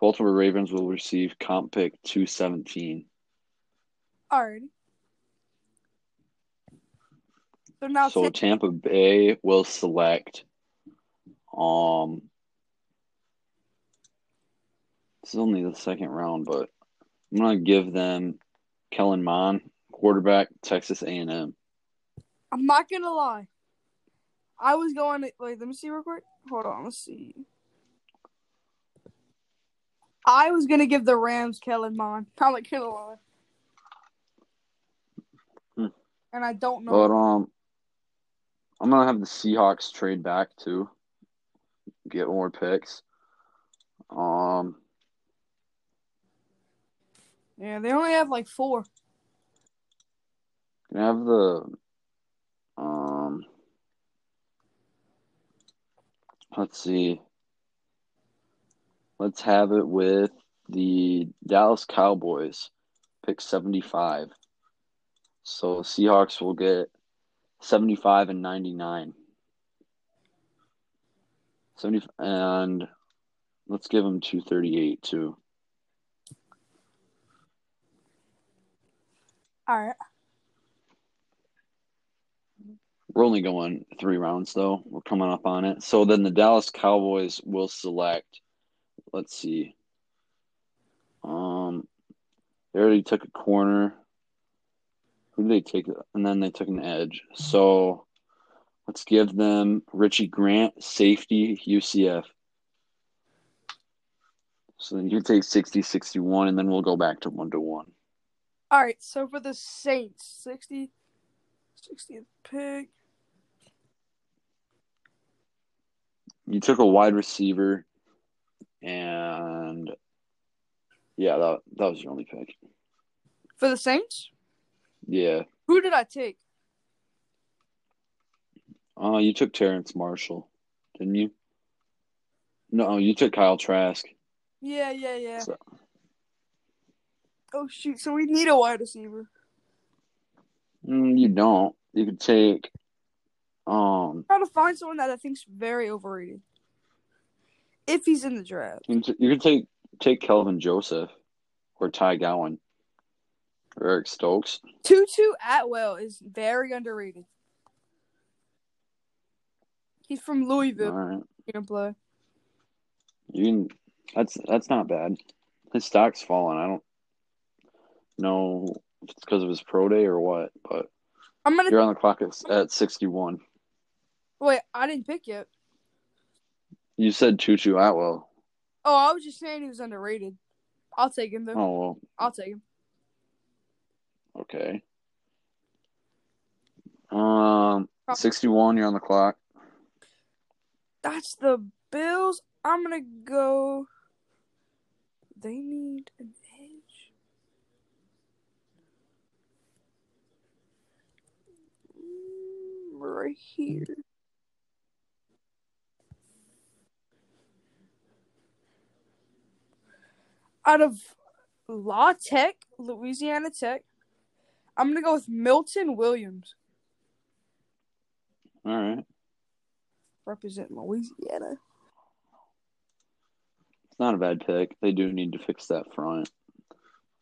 Speaker 1: Baltimore Ravens will receive comp pick 217.
Speaker 2: Alrighty. So now
Speaker 1: So Tampa Bay will select um this is only the second round, but I'm gonna give them Kellen Mond, quarterback, Texas A&M.
Speaker 2: I'm not gonna lie. I was going to wait, let me see real quick. Hold on, let's see. I was gonna give the Rams Kellen Mond. I'm not gonna lie.
Speaker 1: Hmm.
Speaker 2: And I don't know.
Speaker 1: But um I'm gonna have the Seahawks trade back too. Get more picks. Um
Speaker 2: yeah, they only have like four.
Speaker 1: can I have the um let's see. Let's have it with the Dallas Cowboys, pick 75. So Seahawks will get 75 and 99. 70 and let's give them 238 too.
Speaker 2: Alright.
Speaker 1: We're only going three rounds though. We're coming up on it. So then the Dallas Cowboys will select. Let's see. Um, they already took a corner. Who did they take? And then they took an edge. So let's give them Richie Grant, safety, UCF. So then you take 60, 61, and then we'll go back to one to one.
Speaker 2: Alright, so for the Saints, 60 60th pick.
Speaker 1: You took a wide receiver, and yeah, that that was your only pick.
Speaker 2: For the Saints?
Speaker 1: Yeah.
Speaker 2: Who did I take?
Speaker 1: Uh, you took Terrace Marshall, didn't you? No, you took Kyle Trask.
Speaker 2: Yeah, yeah, yeah.
Speaker 1: So-
Speaker 2: Oh shoot, so we need a wide receiver.
Speaker 1: Mm, you don't. You could take. Um,
Speaker 2: trying to find someone that I think's very overrated. If he's in the draft.
Speaker 1: you could take take Kelvin Joseph, or Tay Gowan, or Eric Stokes.
Speaker 2: Tutu Atwell is very underrated. He's from
Speaker 1: All
Speaker 2: Louisville.
Speaker 1: right,
Speaker 2: He can play.
Speaker 1: you can. That's that's not bad. His stock's fallen. I don't know if it's because of his pro day or what, but
Speaker 2: I'm gonna
Speaker 1: you're on the clock at, at sixty one.
Speaker 2: wait. I didn't pick yet.
Speaker 1: You said Choo Tutu Atwell.
Speaker 2: Oh, I was just saying he was underrated. I'll take him though.
Speaker 1: Oh well,
Speaker 2: I'll take him.
Speaker 1: okay. Um, sixty one. You're on the clock.
Speaker 2: That's the Bills. I'm gonna go. They need an edge. Mm, Right here. Out of La Tech, Louisiana Tech, I'm gonna go with Milton Williams,
Speaker 1: All right.
Speaker 2: Representing Louisiana.
Speaker 1: It's not a bad pick. They do need to fix that front.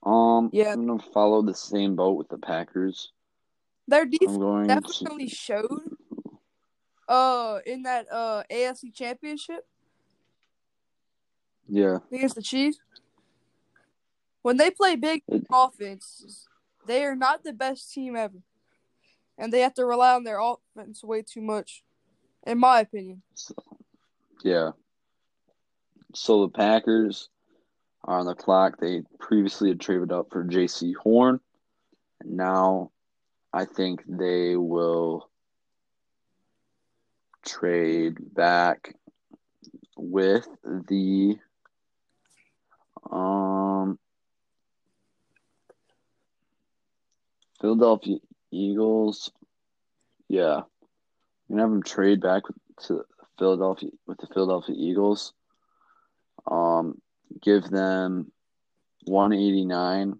Speaker 1: Um,
Speaker 2: Yeah.
Speaker 1: I'm gonna follow the same boat with the Packers.
Speaker 2: Their defense
Speaker 1: going to
Speaker 2: definitely showed uh in that uh AFC Championship
Speaker 1: Yeah.
Speaker 2: against the Chiefs. When they play big
Speaker 1: It-
Speaker 2: offense, they are not the best team ever, and they have to rely on their offense way too much, in my opinion.
Speaker 1: So, yeah. So the Packers are on the clock. They previously had traded up for Jaycee Horn, and now I think they will trade back with the um Philadelphia Eagles. Yeah, I'm have them trade back to Philadelphia with the Philadelphia Eagles. Um, give them 189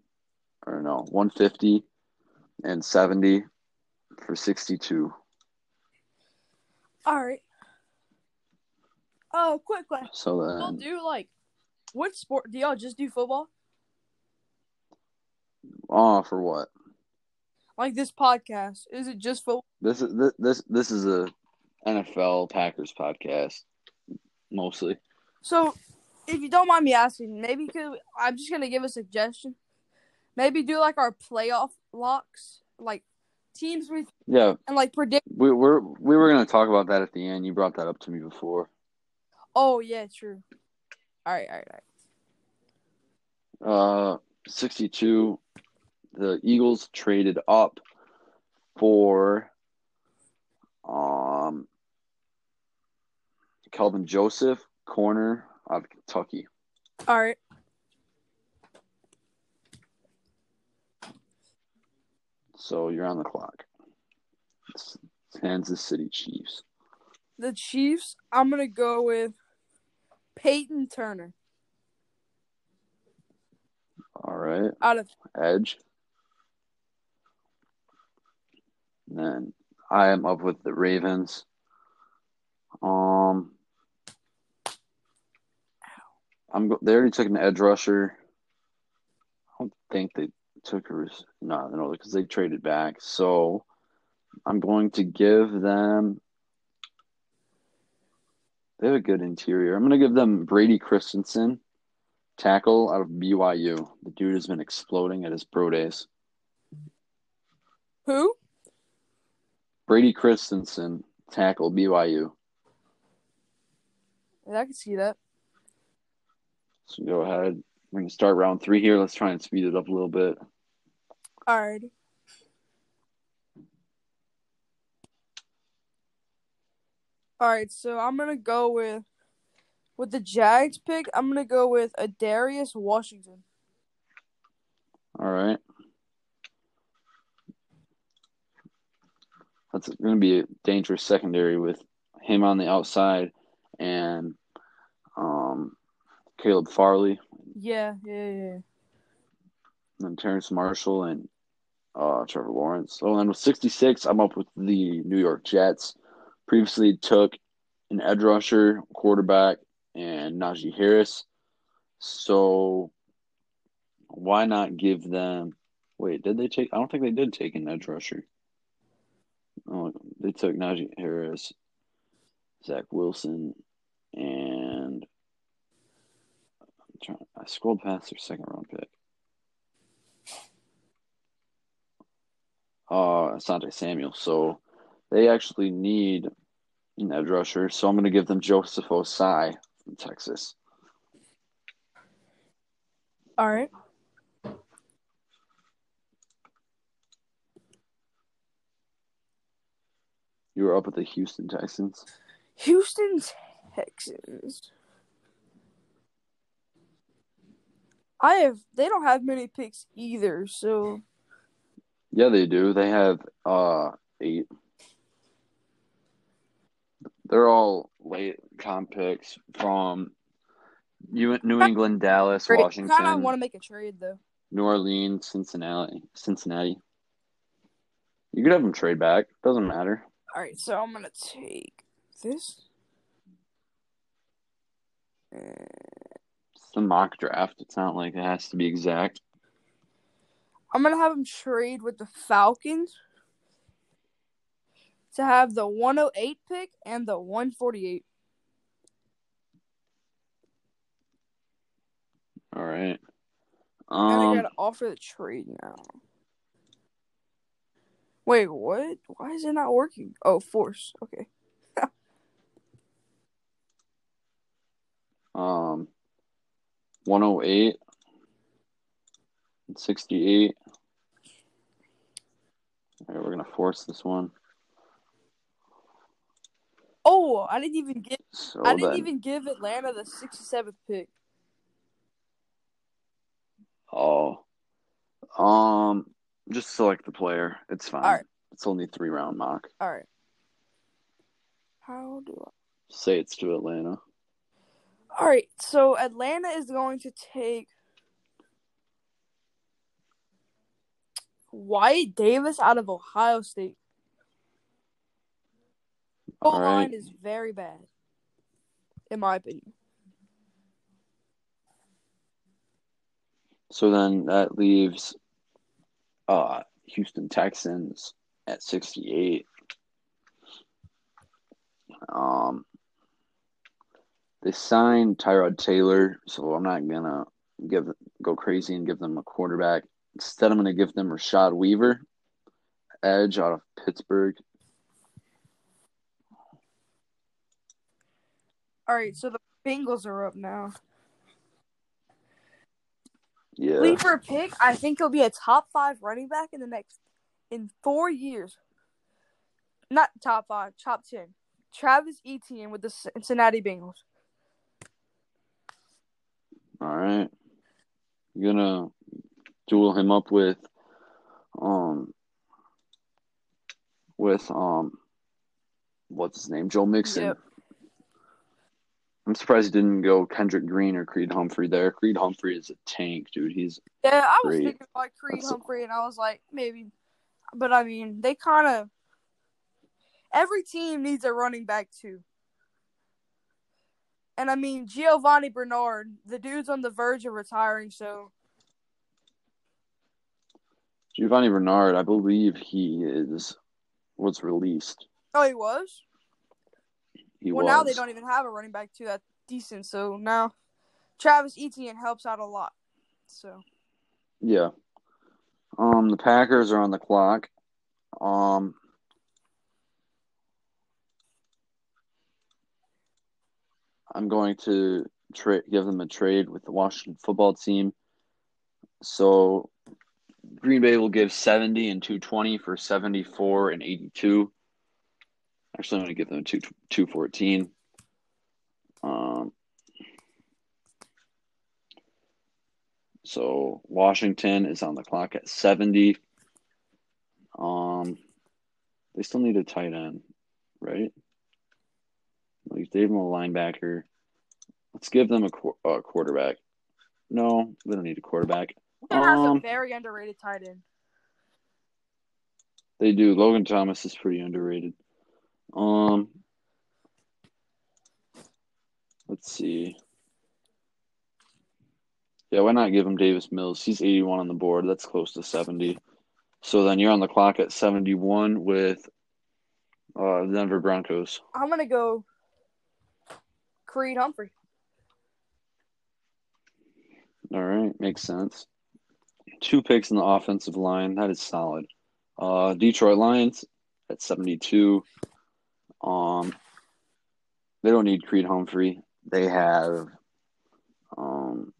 Speaker 1: or no 150 and 70 for 62.
Speaker 2: All right. Oh, quick question.
Speaker 1: So then,
Speaker 2: do like what sport? Do y'all just do football?
Speaker 1: oh, for what?
Speaker 2: Like this podcast? Is it just football?
Speaker 1: This is this this this is a NFL Packers podcast mostly.
Speaker 2: So, if you don't mind me asking, maybe could I'm just gonna give a suggestion. Maybe do like our playoff locks, like teams we
Speaker 1: Yeah,
Speaker 2: and like predict.
Speaker 1: we we're we were gonna talk about that at the end. You brought that up to me before.
Speaker 2: Oh yeah, true. All right, all right, all right.
Speaker 1: Uh, 62. The Eagles traded up for um Kelvin Joseph, corner out of Kentucky.
Speaker 2: All right.
Speaker 1: So you're on the clock. It's Kansas City Chiefs.
Speaker 2: The Chiefs. I'm gonna go with Payton Turner
Speaker 1: All right,
Speaker 2: out of
Speaker 1: edge. And then I am up with the Ravens. Um, I'm. They already took an edge rusher. I don't think they took res- no, no, because they traded back. So I'm going to give them. They have a good interior. I'm going to give them Brady Christensen, tackle out of BYU. The dude has been exploding at his pro days.
Speaker 2: who?
Speaker 1: Brady Christensen, tackle BYU.
Speaker 2: Yeah, I can see that.
Speaker 1: So go ahead. We're to start round three here. Let's try and speed it up a little bit.
Speaker 2: All right. All right, so I'm gonna go with with the Jags pick. I'm gonna go with a Darius Washington.
Speaker 1: All That's going to be a dangerous secondary with him on the outside and um, Caleb Farley
Speaker 2: Yeah, yeah, yeah.
Speaker 1: and then Terrace Marshall and uh, Trevor Lawrence. Oh, and with 66, I'm up with the New York Jets. Previously took an edge rusher, quarterback, and Najee Harris. So why not give them? Wait, did they take? I don't think they did take an edge rusher. Oh, they took Najee Harris, Zach Wilson, and I'm trying, I scrolled past their second round pick. Uh, Asante Samuel. So they actually need an edge rusher. So I'm going to give them Joseph Ossai from Texas.
Speaker 2: All right.
Speaker 1: You were up with the Houston Texans.
Speaker 2: Houston Texans. I have. They don't have many picks either. So
Speaker 1: Yeah, they do. They have uh eight. They're all late comp picks from New New England, Dallas, Washington.
Speaker 2: kind of want to make a trade though.
Speaker 1: New Orleans, Cincinnati, Cincinnati. You could have them trade back. Doesn't matter.
Speaker 2: All right, so I'm gonna take this.
Speaker 1: It's a mock draft. It's not like it has to be exact.
Speaker 2: I'm gonna have him trade with the Falcons to have the 108 pick and the 148.
Speaker 1: All right.
Speaker 2: and I
Speaker 1: Um,
Speaker 2: gotta offer the trade now. Wait, what? Why is it not working? Oh, force. Okay.
Speaker 1: um, 108 and 68. All right, we're gonna force this one.
Speaker 2: Oh, I didn't even give.
Speaker 1: So
Speaker 2: I didn't
Speaker 1: then,
Speaker 2: even give Atlanta the 67th pick.
Speaker 1: oh, um, just select the player. It's fine.
Speaker 2: All right.
Speaker 1: It's only three round mock.
Speaker 2: All right. How do I?
Speaker 1: Say it's to Atlanta.
Speaker 2: All right. So Atlanta is going to take Wyatt Davis out of Ohio State. O line
Speaker 1: right.
Speaker 2: is very bad, in my opinion.
Speaker 1: So then that leaves uh Houston Texans at 68. Um they signed Tyrod Taylor, so I'm not gonna give go crazy and give them a quarterback. Instead, I'm gonna give them Rashad Weaver, edge out of Pittsburgh.
Speaker 2: All right. So the Bengals are up now.
Speaker 1: Yeah,
Speaker 2: Sleeper pick. I think he'll be a top five running back in the next in four years. Not top five, top ten. Travis Etienne with the Cincinnati Bengals.
Speaker 1: all right. You're gonna duel him up with um with um what's his name? Joe Mixon.
Speaker 2: Yep.
Speaker 1: I'm surprised he didn't go Kendrick Green or Creed Humphrey there. Creed Humphrey is a tank, dude. He's
Speaker 2: Yeah, I was
Speaker 1: Great.
Speaker 2: thinking about Creed
Speaker 1: That's-
Speaker 2: Humphrey, and I was like, maybe, but I mean, they kind of every team needs a running back too. And I mean, Giovani Bernard, the dude's on the verge of retiring, so
Speaker 1: Giovani Bernard. I believe he is was released.
Speaker 2: oh, he was.
Speaker 1: He
Speaker 2: well,
Speaker 1: was.
Speaker 2: now they don't even have a running back too that's decent. So now Travis Etienne helps out a lot. So
Speaker 1: Yeah. Um, the Packers are on the clock. Um, I'm going to trade give them a trade with the Washington football team. So Green Bay will give 70 and 220 for 74 and 82. Actually, I'm going to give them two 214. Um, so Washington is on the clock at 70. Um, they still need a tight end, right? We gave them a linebacker. Let's give them a, qu- a quarterback. No, they don't need a quarterback.
Speaker 2: Has a
Speaker 1: Um,
Speaker 2: very underrated tight end.
Speaker 1: They do. Logan Thomas is pretty underrated. Um, let's see. Yeah, why not give him Davis Mills? He's 81 on the board. That's close to 70. So then you're on the clock at 71 with uh, Denver Broncos.
Speaker 2: I'm gonna go Creed Humphrey.
Speaker 1: All right, makes sense. Two picks in the offensive line. That is solid. Uh, Detroit Lions at 72. Um, they don't need Creed Humphrey. They have um,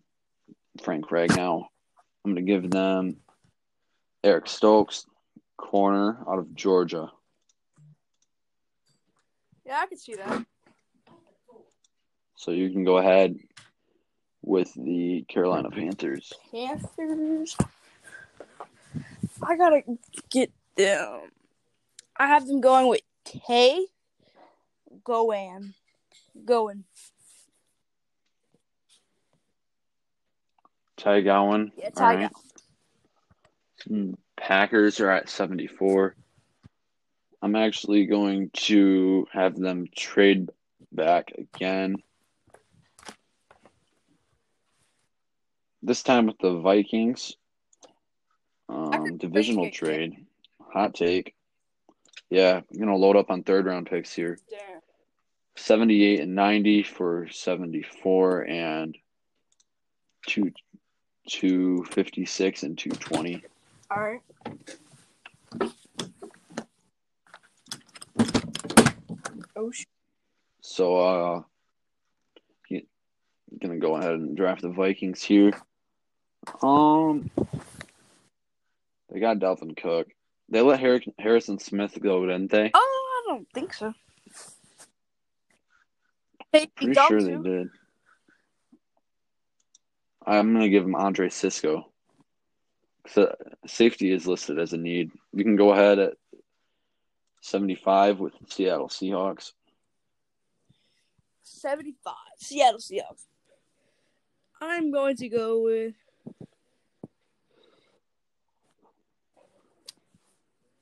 Speaker 1: Frank Ragnow. I'm going to give them Eric Stokes, corner out of Georgia.
Speaker 2: Yeah, I can see that.
Speaker 1: So you can go ahead with the Carolina Panthers.
Speaker 2: Panthers. I gotta get them. I have them going with Tay Goan. Going.
Speaker 1: Tay Gowan.
Speaker 2: Yeah, Ty
Speaker 1: right. Mm, Packers are at 74. I'm actually going to have them trade back again. This time with the Vikings. Um, divisional
Speaker 2: make
Speaker 1: trade. Hot take. Yeah, I'm gonna load up on third round picks here.
Speaker 2: Damn.
Speaker 1: 78 and 90 for 74 and 2 256 and 220.
Speaker 2: All right. Oh sh-
Speaker 1: So uh gonna go ahead and draft the Vikings here. Um they got Dalvin Cook. They let Har- Harrison Smith go, didn't they?
Speaker 2: Oh, I don't think so.
Speaker 1: Pretty sure they did. I'm gonna give him Andre Cisco. So safety is listed as a need. You can go ahead at 75 with Seattle Seahawks.
Speaker 2: 75. Seattle Seahawks. I'm going to go with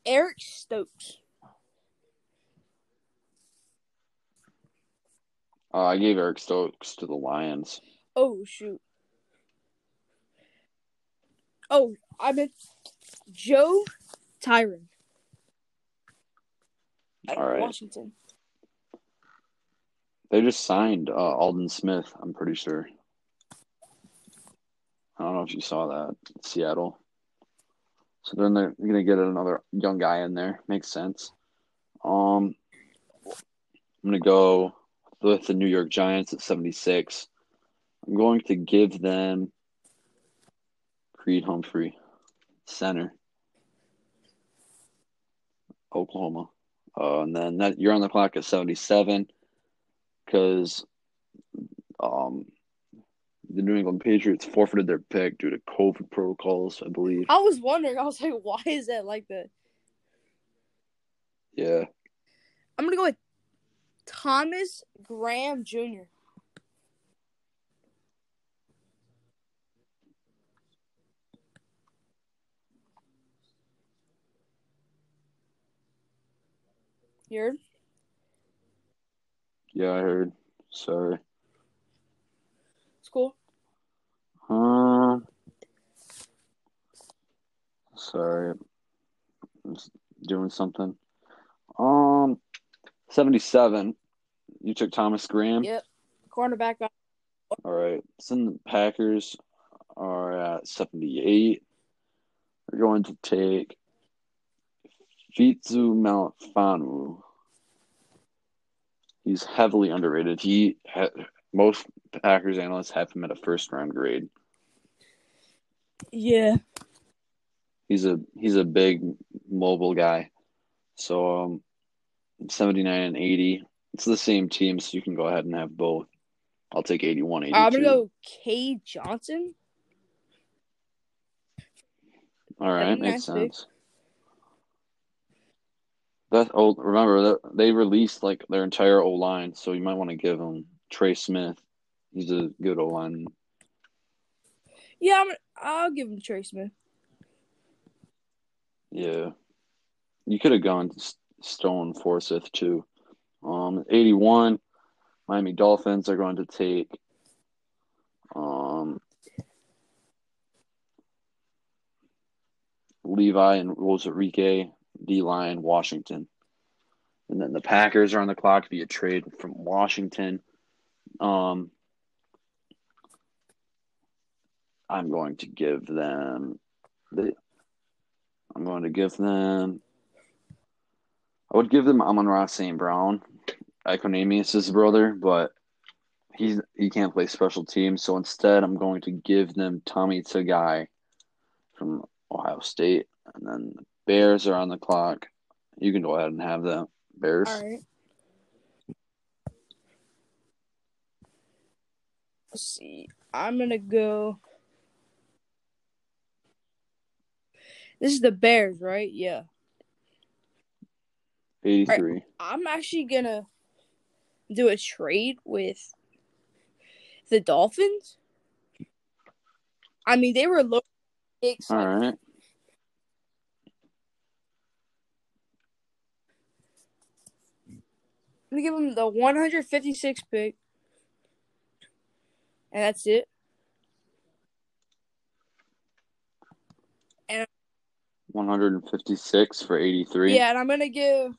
Speaker 2: Eric Stokes.
Speaker 1: Uh, I gave Eric Stokes to the Lions.
Speaker 2: Oh shoot. Oh, I meant Joe Tryon.
Speaker 1: All right.
Speaker 2: Washington.
Speaker 1: They just signed uh, Aldon Smith. I'm pretty sure. I don't know if you saw that Seattle. So then they're gonna get another young guy in there. Makes sense. Um, I'm gonna go with the New York Giants at 76. I'm going to give them Creed Humphrey, center, Oklahoma. Uh, and then that you're on the clock at 77 because um, the New England Patriots forfeited their pick due to COVID protocols, I believe.
Speaker 2: I was wondering, I was like, why is that like that?
Speaker 1: Yeah.
Speaker 2: I'm gonna go with Thomas Graham Jr. You heard?
Speaker 1: Yeah, I heard. Sorry.
Speaker 2: It's cool.
Speaker 1: Um, sorry. I'm doing something. Um, 77. You took Thomas Graham.
Speaker 2: Yep. Cornerback.
Speaker 1: All right. So the Packers are at 78. We're going to take Fitzu Malfanu. He's heavily underrated. He ha- most Packers analysts have him at a first round grade.
Speaker 2: Yeah.
Speaker 1: He's a he's a big mobile guy. So um 79 and 80. It's the same team, so you can go ahead and have both. I'll take 81, 82.
Speaker 2: I'm gonna go K Johnson.
Speaker 1: All right, makes sense. That oh, remember that they released like their entire O line, so you might want to give them Trey Smith. He's a good O line.
Speaker 2: Yeah, I'm, I'll give him Trey Smith.
Speaker 1: Yeah, you could have gone Stone Forsythe too. Um, eighty-one. Miami Dolphins are going to take. Um, Levi Onwuzurike, D line, Washington. And then the Packers are on the clock via trade from Washington. Um, I'm going to give them the. I'm going to give them. I would give them Amon-Ra St. Brown, Equanimeous' brother, but he's he can't play special teams. So instead, I'm going to give them Tommy Togiai from Ohio State, and then the Bears are on the clock. You can go ahead and have them Bears.
Speaker 2: All right. Let's see. I'm gonna go. This is the Bears, right? Yeah.
Speaker 1: 83.
Speaker 2: I'm actually gonna do a trade with the Dolphins. I mean, they were low. picks,
Speaker 1: All
Speaker 2: like. I'm gonna give them the 156 pick, and that's it. And
Speaker 1: 156 for 83.
Speaker 2: Yeah, and I'm gonna give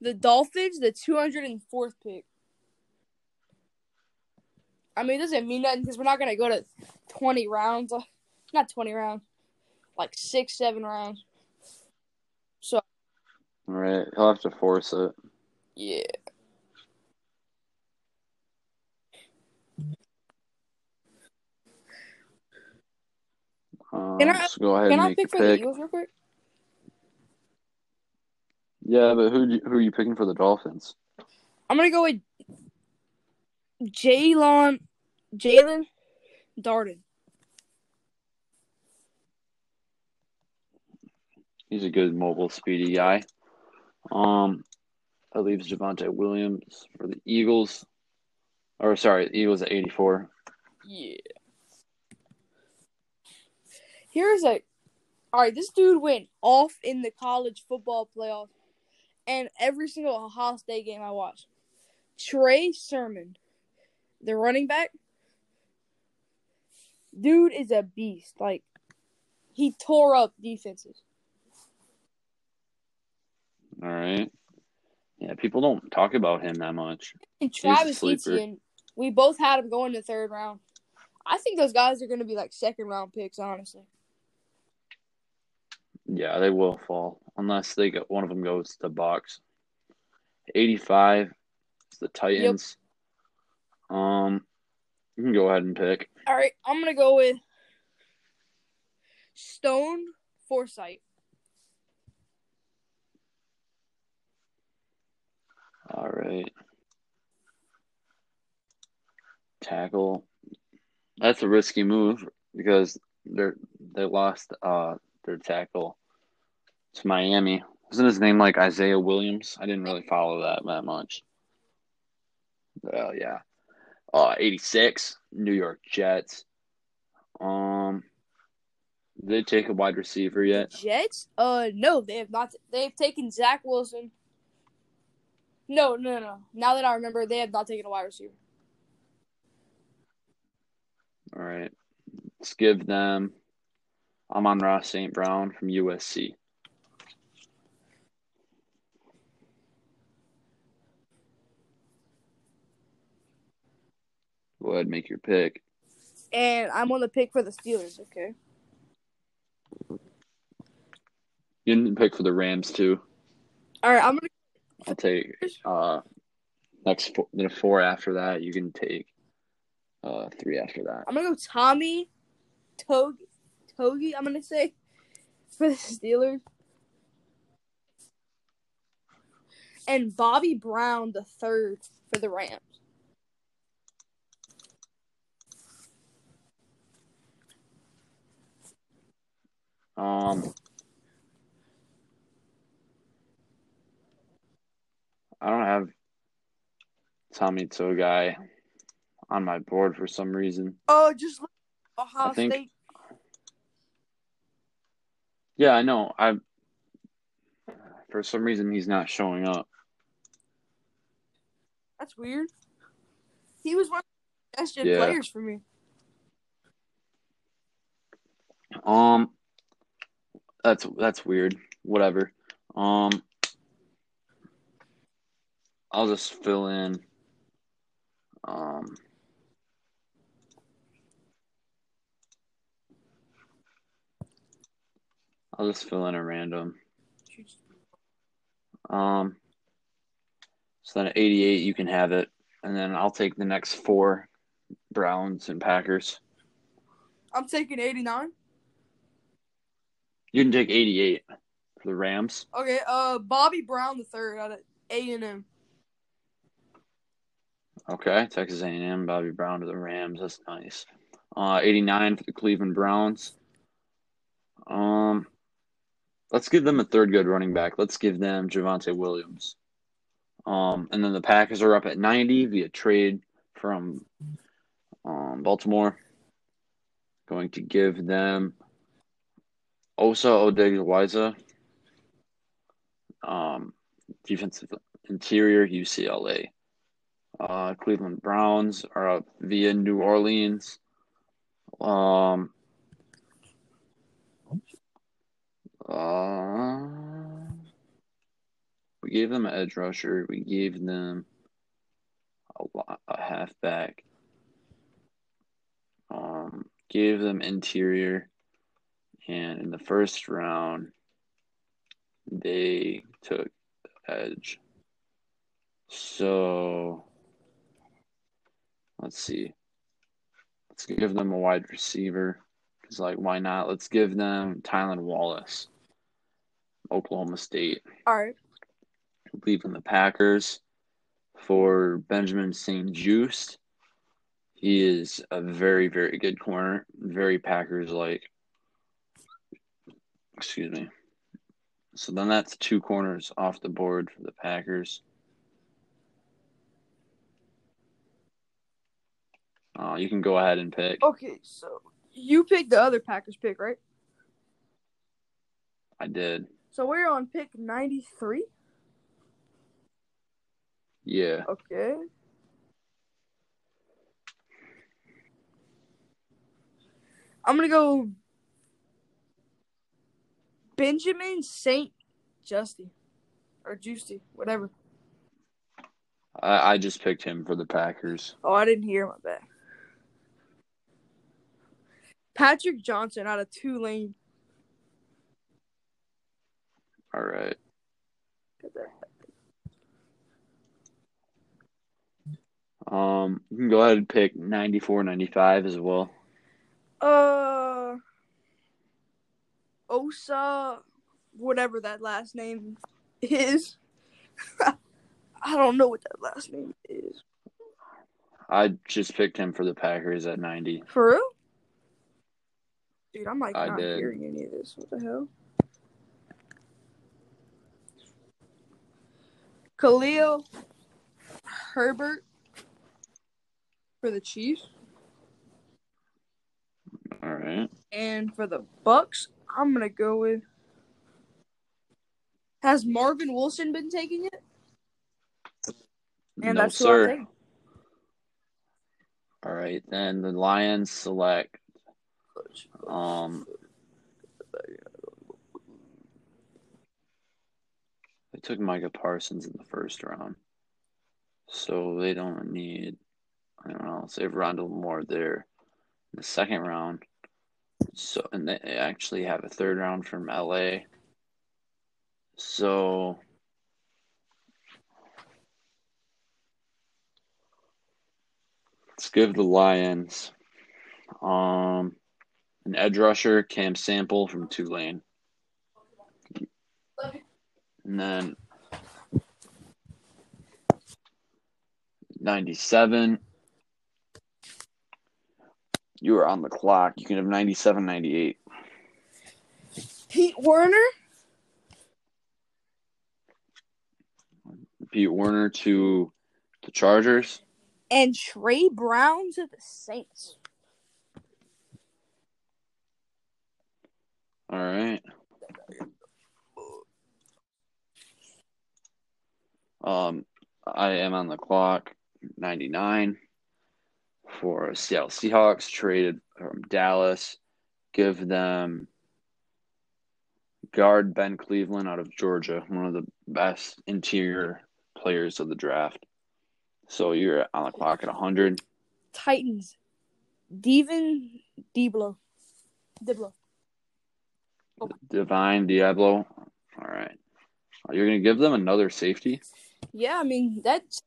Speaker 2: the Dolphins the 204th pick. I mean, it doesn't mean nothing because we're not gonna go to 20 rounds. Not 20 rounds, like six, seven rounds. So
Speaker 1: All right, he'll have to force it.
Speaker 2: yeah,
Speaker 1: Um,
Speaker 2: Can I-
Speaker 1: go ahead
Speaker 2: can
Speaker 1: and
Speaker 2: I pick
Speaker 1: your
Speaker 2: for the. Eagles real quick?
Speaker 1: Yeah, but who who are you picking for the Dolphins?
Speaker 2: I'm gonna go with Jalen, Jaelon Darden.
Speaker 1: He's a good mobile, speedy guy. Um, that leaves Javonte Williams for the Eagles. Or sorry, Eagles at 84.
Speaker 2: Yeah. Here's a. All right, this dude went off in the college football playoff, and every single Ohio State game I watched. Trey Sermon, the running back. Dude is a beast. Like, he tore up defenses.
Speaker 1: All right. Yeah, people don't talk about him that much.
Speaker 2: And Travis. Etienne, we both had him going to third round. I think those guys are going to be like second round picks, honestly.
Speaker 1: Yeah, they will fall unless they get one of them goes to the box. 85 is the Titans. Um, you can go ahead and pick.
Speaker 2: All right, I'm gonna go with Stone Forsythe.
Speaker 1: All right. Tackle. That's a risky move because they're they lost uh their tackle to Miami. Isn't his name like Isaiah Williams? I didn't really follow that that much. Well, yeah. Uh 86, New York Jets. Um did they take a wide receiver yet?
Speaker 2: Jets? Uh, no, they have not. They've taken Zach Wilson. No, no, no. Now that I remember, they have not taken a wide receiver.
Speaker 1: All right. Let's give them Amon-Ra St. Brown from USC. Go ahead and make your pick.
Speaker 2: And I'm on the pick for the Steelers. Okay.
Speaker 1: You didn't pick for the Rams too.
Speaker 2: All right, I'm gonna.
Speaker 1: I'll take uh next four, the four after that. You can take uh three after that.
Speaker 2: I'm gonna go Tommy, Tog, Togi. I'm gonna say for the Steelers. And Bobby Brown the third for the Rams.
Speaker 1: Um, I don't have Tommy Togiai on my board for some reason.
Speaker 2: Oh, just Ohio
Speaker 1: I think-
Speaker 2: State.
Speaker 1: Yeah, I know. I for some reason he's not showing up.
Speaker 2: That's weird. He was one of the best
Speaker 1: Yeah.
Speaker 2: players for me.
Speaker 1: Um, that's that's weird. Whatever. Um, I'll just fill in. Um, I'll just fill in a random. Um, so then at 88, you can have it, and then I'll take the next four Browns and Packers.
Speaker 2: I'm taking 89.
Speaker 1: You can take 88 for the Rams.
Speaker 2: Okay, uh, Bobby Brown the third out of A and M.
Speaker 1: Okay, Texas A&M, Bobby Brown to the Rams. That's nice. Uh, 89 for the Cleveland Browns. Um, let's give them a third good running back. Let's give them Javonte Williams. Um, and then the Packers are up at 90 via trade from um, Baltimore. Going to give them Osa Odighizuwa, um, defensive interior UCLA. Uh, Cleveland Browns are up via New Orleans. Um, Uh, we gave them an edge rusher. We gave them a, lot, a halfback. Um, gave them interior, and in the first round, they took edge. So let's see. Let's give them a wide receiver. Because, like, why not? Let's give them Tylan Wallace, Oklahoma State.
Speaker 2: All right.
Speaker 1: Leaving the Packers for Benjamin St. Juste. He is a very, very good corner. Very Packers like. Excuse me. So then that's two corners off the board for the Packers. Uh, you can go ahead and pick.
Speaker 2: Okay, so you picked the other Packers pick, right?
Speaker 1: I did.
Speaker 2: So we're on pick 93.
Speaker 1: Yeah.
Speaker 2: Okay. I'm going to go Benjamin St. Justy. Or Justy, whatever.
Speaker 1: I, I just picked him for the Packers.
Speaker 2: Oh, I didn't hear my bad. Patrick Johnson out of Tulane.
Speaker 1: All right. Um, you can go ahead and pick 94, 95 as well.
Speaker 2: Uh, Osa, whatever that last name is. I don't know what that last name is.
Speaker 1: I just picked him for the Packers at 90.
Speaker 2: For real? Dude, I'm like
Speaker 1: I
Speaker 2: not
Speaker 1: did.
Speaker 2: hearing any of this. What the hell? Khalil Herbert for the Chiefs.
Speaker 1: All right.
Speaker 2: And for the Bucks, I'm gonna go with. Has Marvin Wilson been taking it? And
Speaker 1: no,
Speaker 2: that's
Speaker 1: sir. All right. Then the Lions select um they took Micah Parsons in the first round. So they don't need I don't know, save Rondale Moore there in the second round. So and they actually have a third round from LA. So let's give the Lions um an edge rusher, Cam Sample from Tulane. And then 97. You are on the clock. You can have 97, 98.
Speaker 2: Pete Werner.
Speaker 1: Pete Werner to the Chargers.
Speaker 2: and Trey Brown to the Saints.
Speaker 1: All right. Um, I am on the clock. 99 for Seattle Seahawks traded from Dallas. Give them guard Ben Cleveland out of Georgia, one of the best interior players of the draft. So you're on the clock at 100.
Speaker 2: Titans. Devin Deablo, Diblo.
Speaker 1: Divine Deablo. All right. You're going to give them another safety?
Speaker 2: Yeah, I mean that's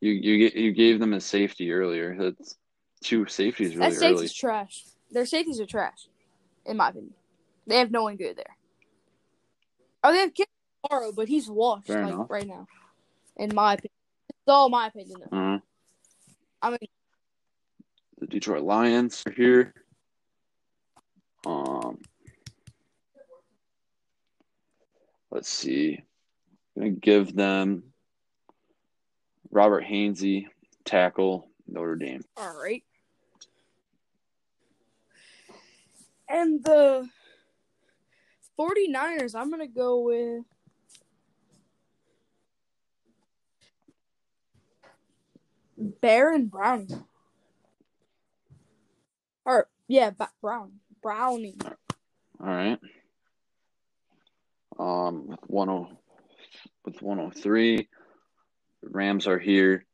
Speaker 1: You you you gave them a safety earlier. That's two safeties
Speaker 2: that
Speaker 1: really
Speaker 2: safety's
Speaker 1: early.
Speaker 2: trash. Their safeties are trash, in my opinion. They have no one good there. Oh, they have Kim tomorrow, but he's washed
Speaker 1: Fair
Speaker 2: like
Speaker 1: enough.
Speaker 2: right now. In my opinion, it's all my opinion. Though.
Speaker 1: Uh,
Speaker 2: I mean,
Speaker 1: the Detroit Lions are here. Um, let's see. I'm gonna give them Robert Hainsey, tackle Notre Dame.
Speaker 2: all right. And the 49ers, I'm gonna go with Baron Browning. Or yeah, Brown Browning.
Speaker 1: All right. Um, with one oh, with one oh three, the Rams are here.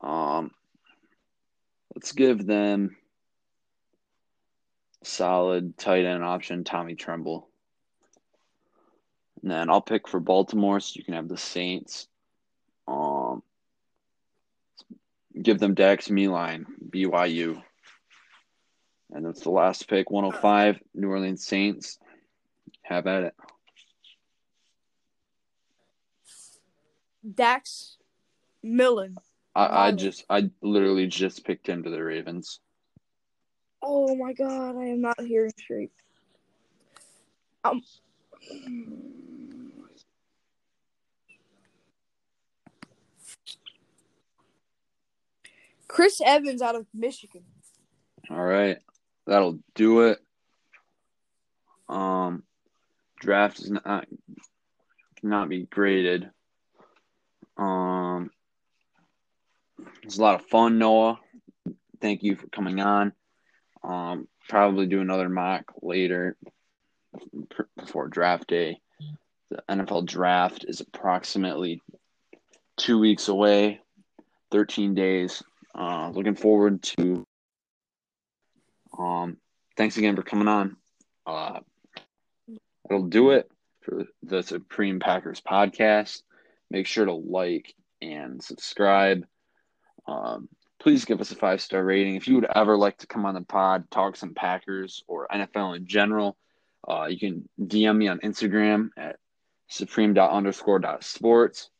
Speaker 1: Um, let's give them solid tight end option, Tommy Tremble. And then I'll pick for Baltimore, so you can have the Saints. Um, give them Dax Milne, BYU. And that's the last pick, 105, New Orleans Saints. Have at it.
Speaker 2: Dax Milne.
Speaker 1: I, I just, I literally just picked him to the Ravens.
Speaker 2: Oh my god, I am not hearing straight. Um. Chris Evans out of Michigan.
Speaker 1: All right, that'll do it. Um, draft is not not be graded. Um, it's a lot of fun, Noah. Thank you for coming on. Um, probably do another mock later before draft day. The NFL draft is approximately two weeks away, thirteen days. Uh, looking forward to. Um, thanks again for coming on. Uh, that'll do it for the Supreme Packers podcast. Make sure to like and subscribe. Um, please give us a five star rating. If you would ever like to come on the pod, talk some Packers or NFL in general, uh, you can DM me on Instagram at supreme underscore sports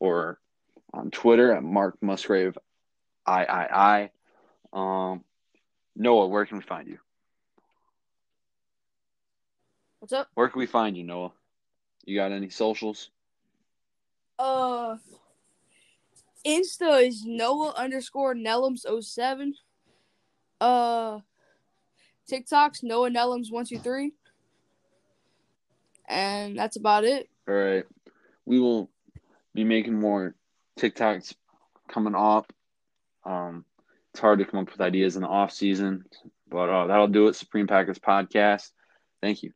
Speaker 1: or on Twitter at Mark Musgrave I I I. Um, Noah, where can we find you?
Speaker 2: What's up?
Speaker 1: Where can we find you, Noah? You got any socials?
Speaker 2: Uh, Insta is Noah underscore Nelams 07. Uh, TikTok's Noah Nelams one two three. And that's about it.
Speaker 1: All right. We will be making more TikToks coming up. Um, it's hard to come up with ideas in the off season, but uh, that'll do it. Supreme Packers podcast. Thank you.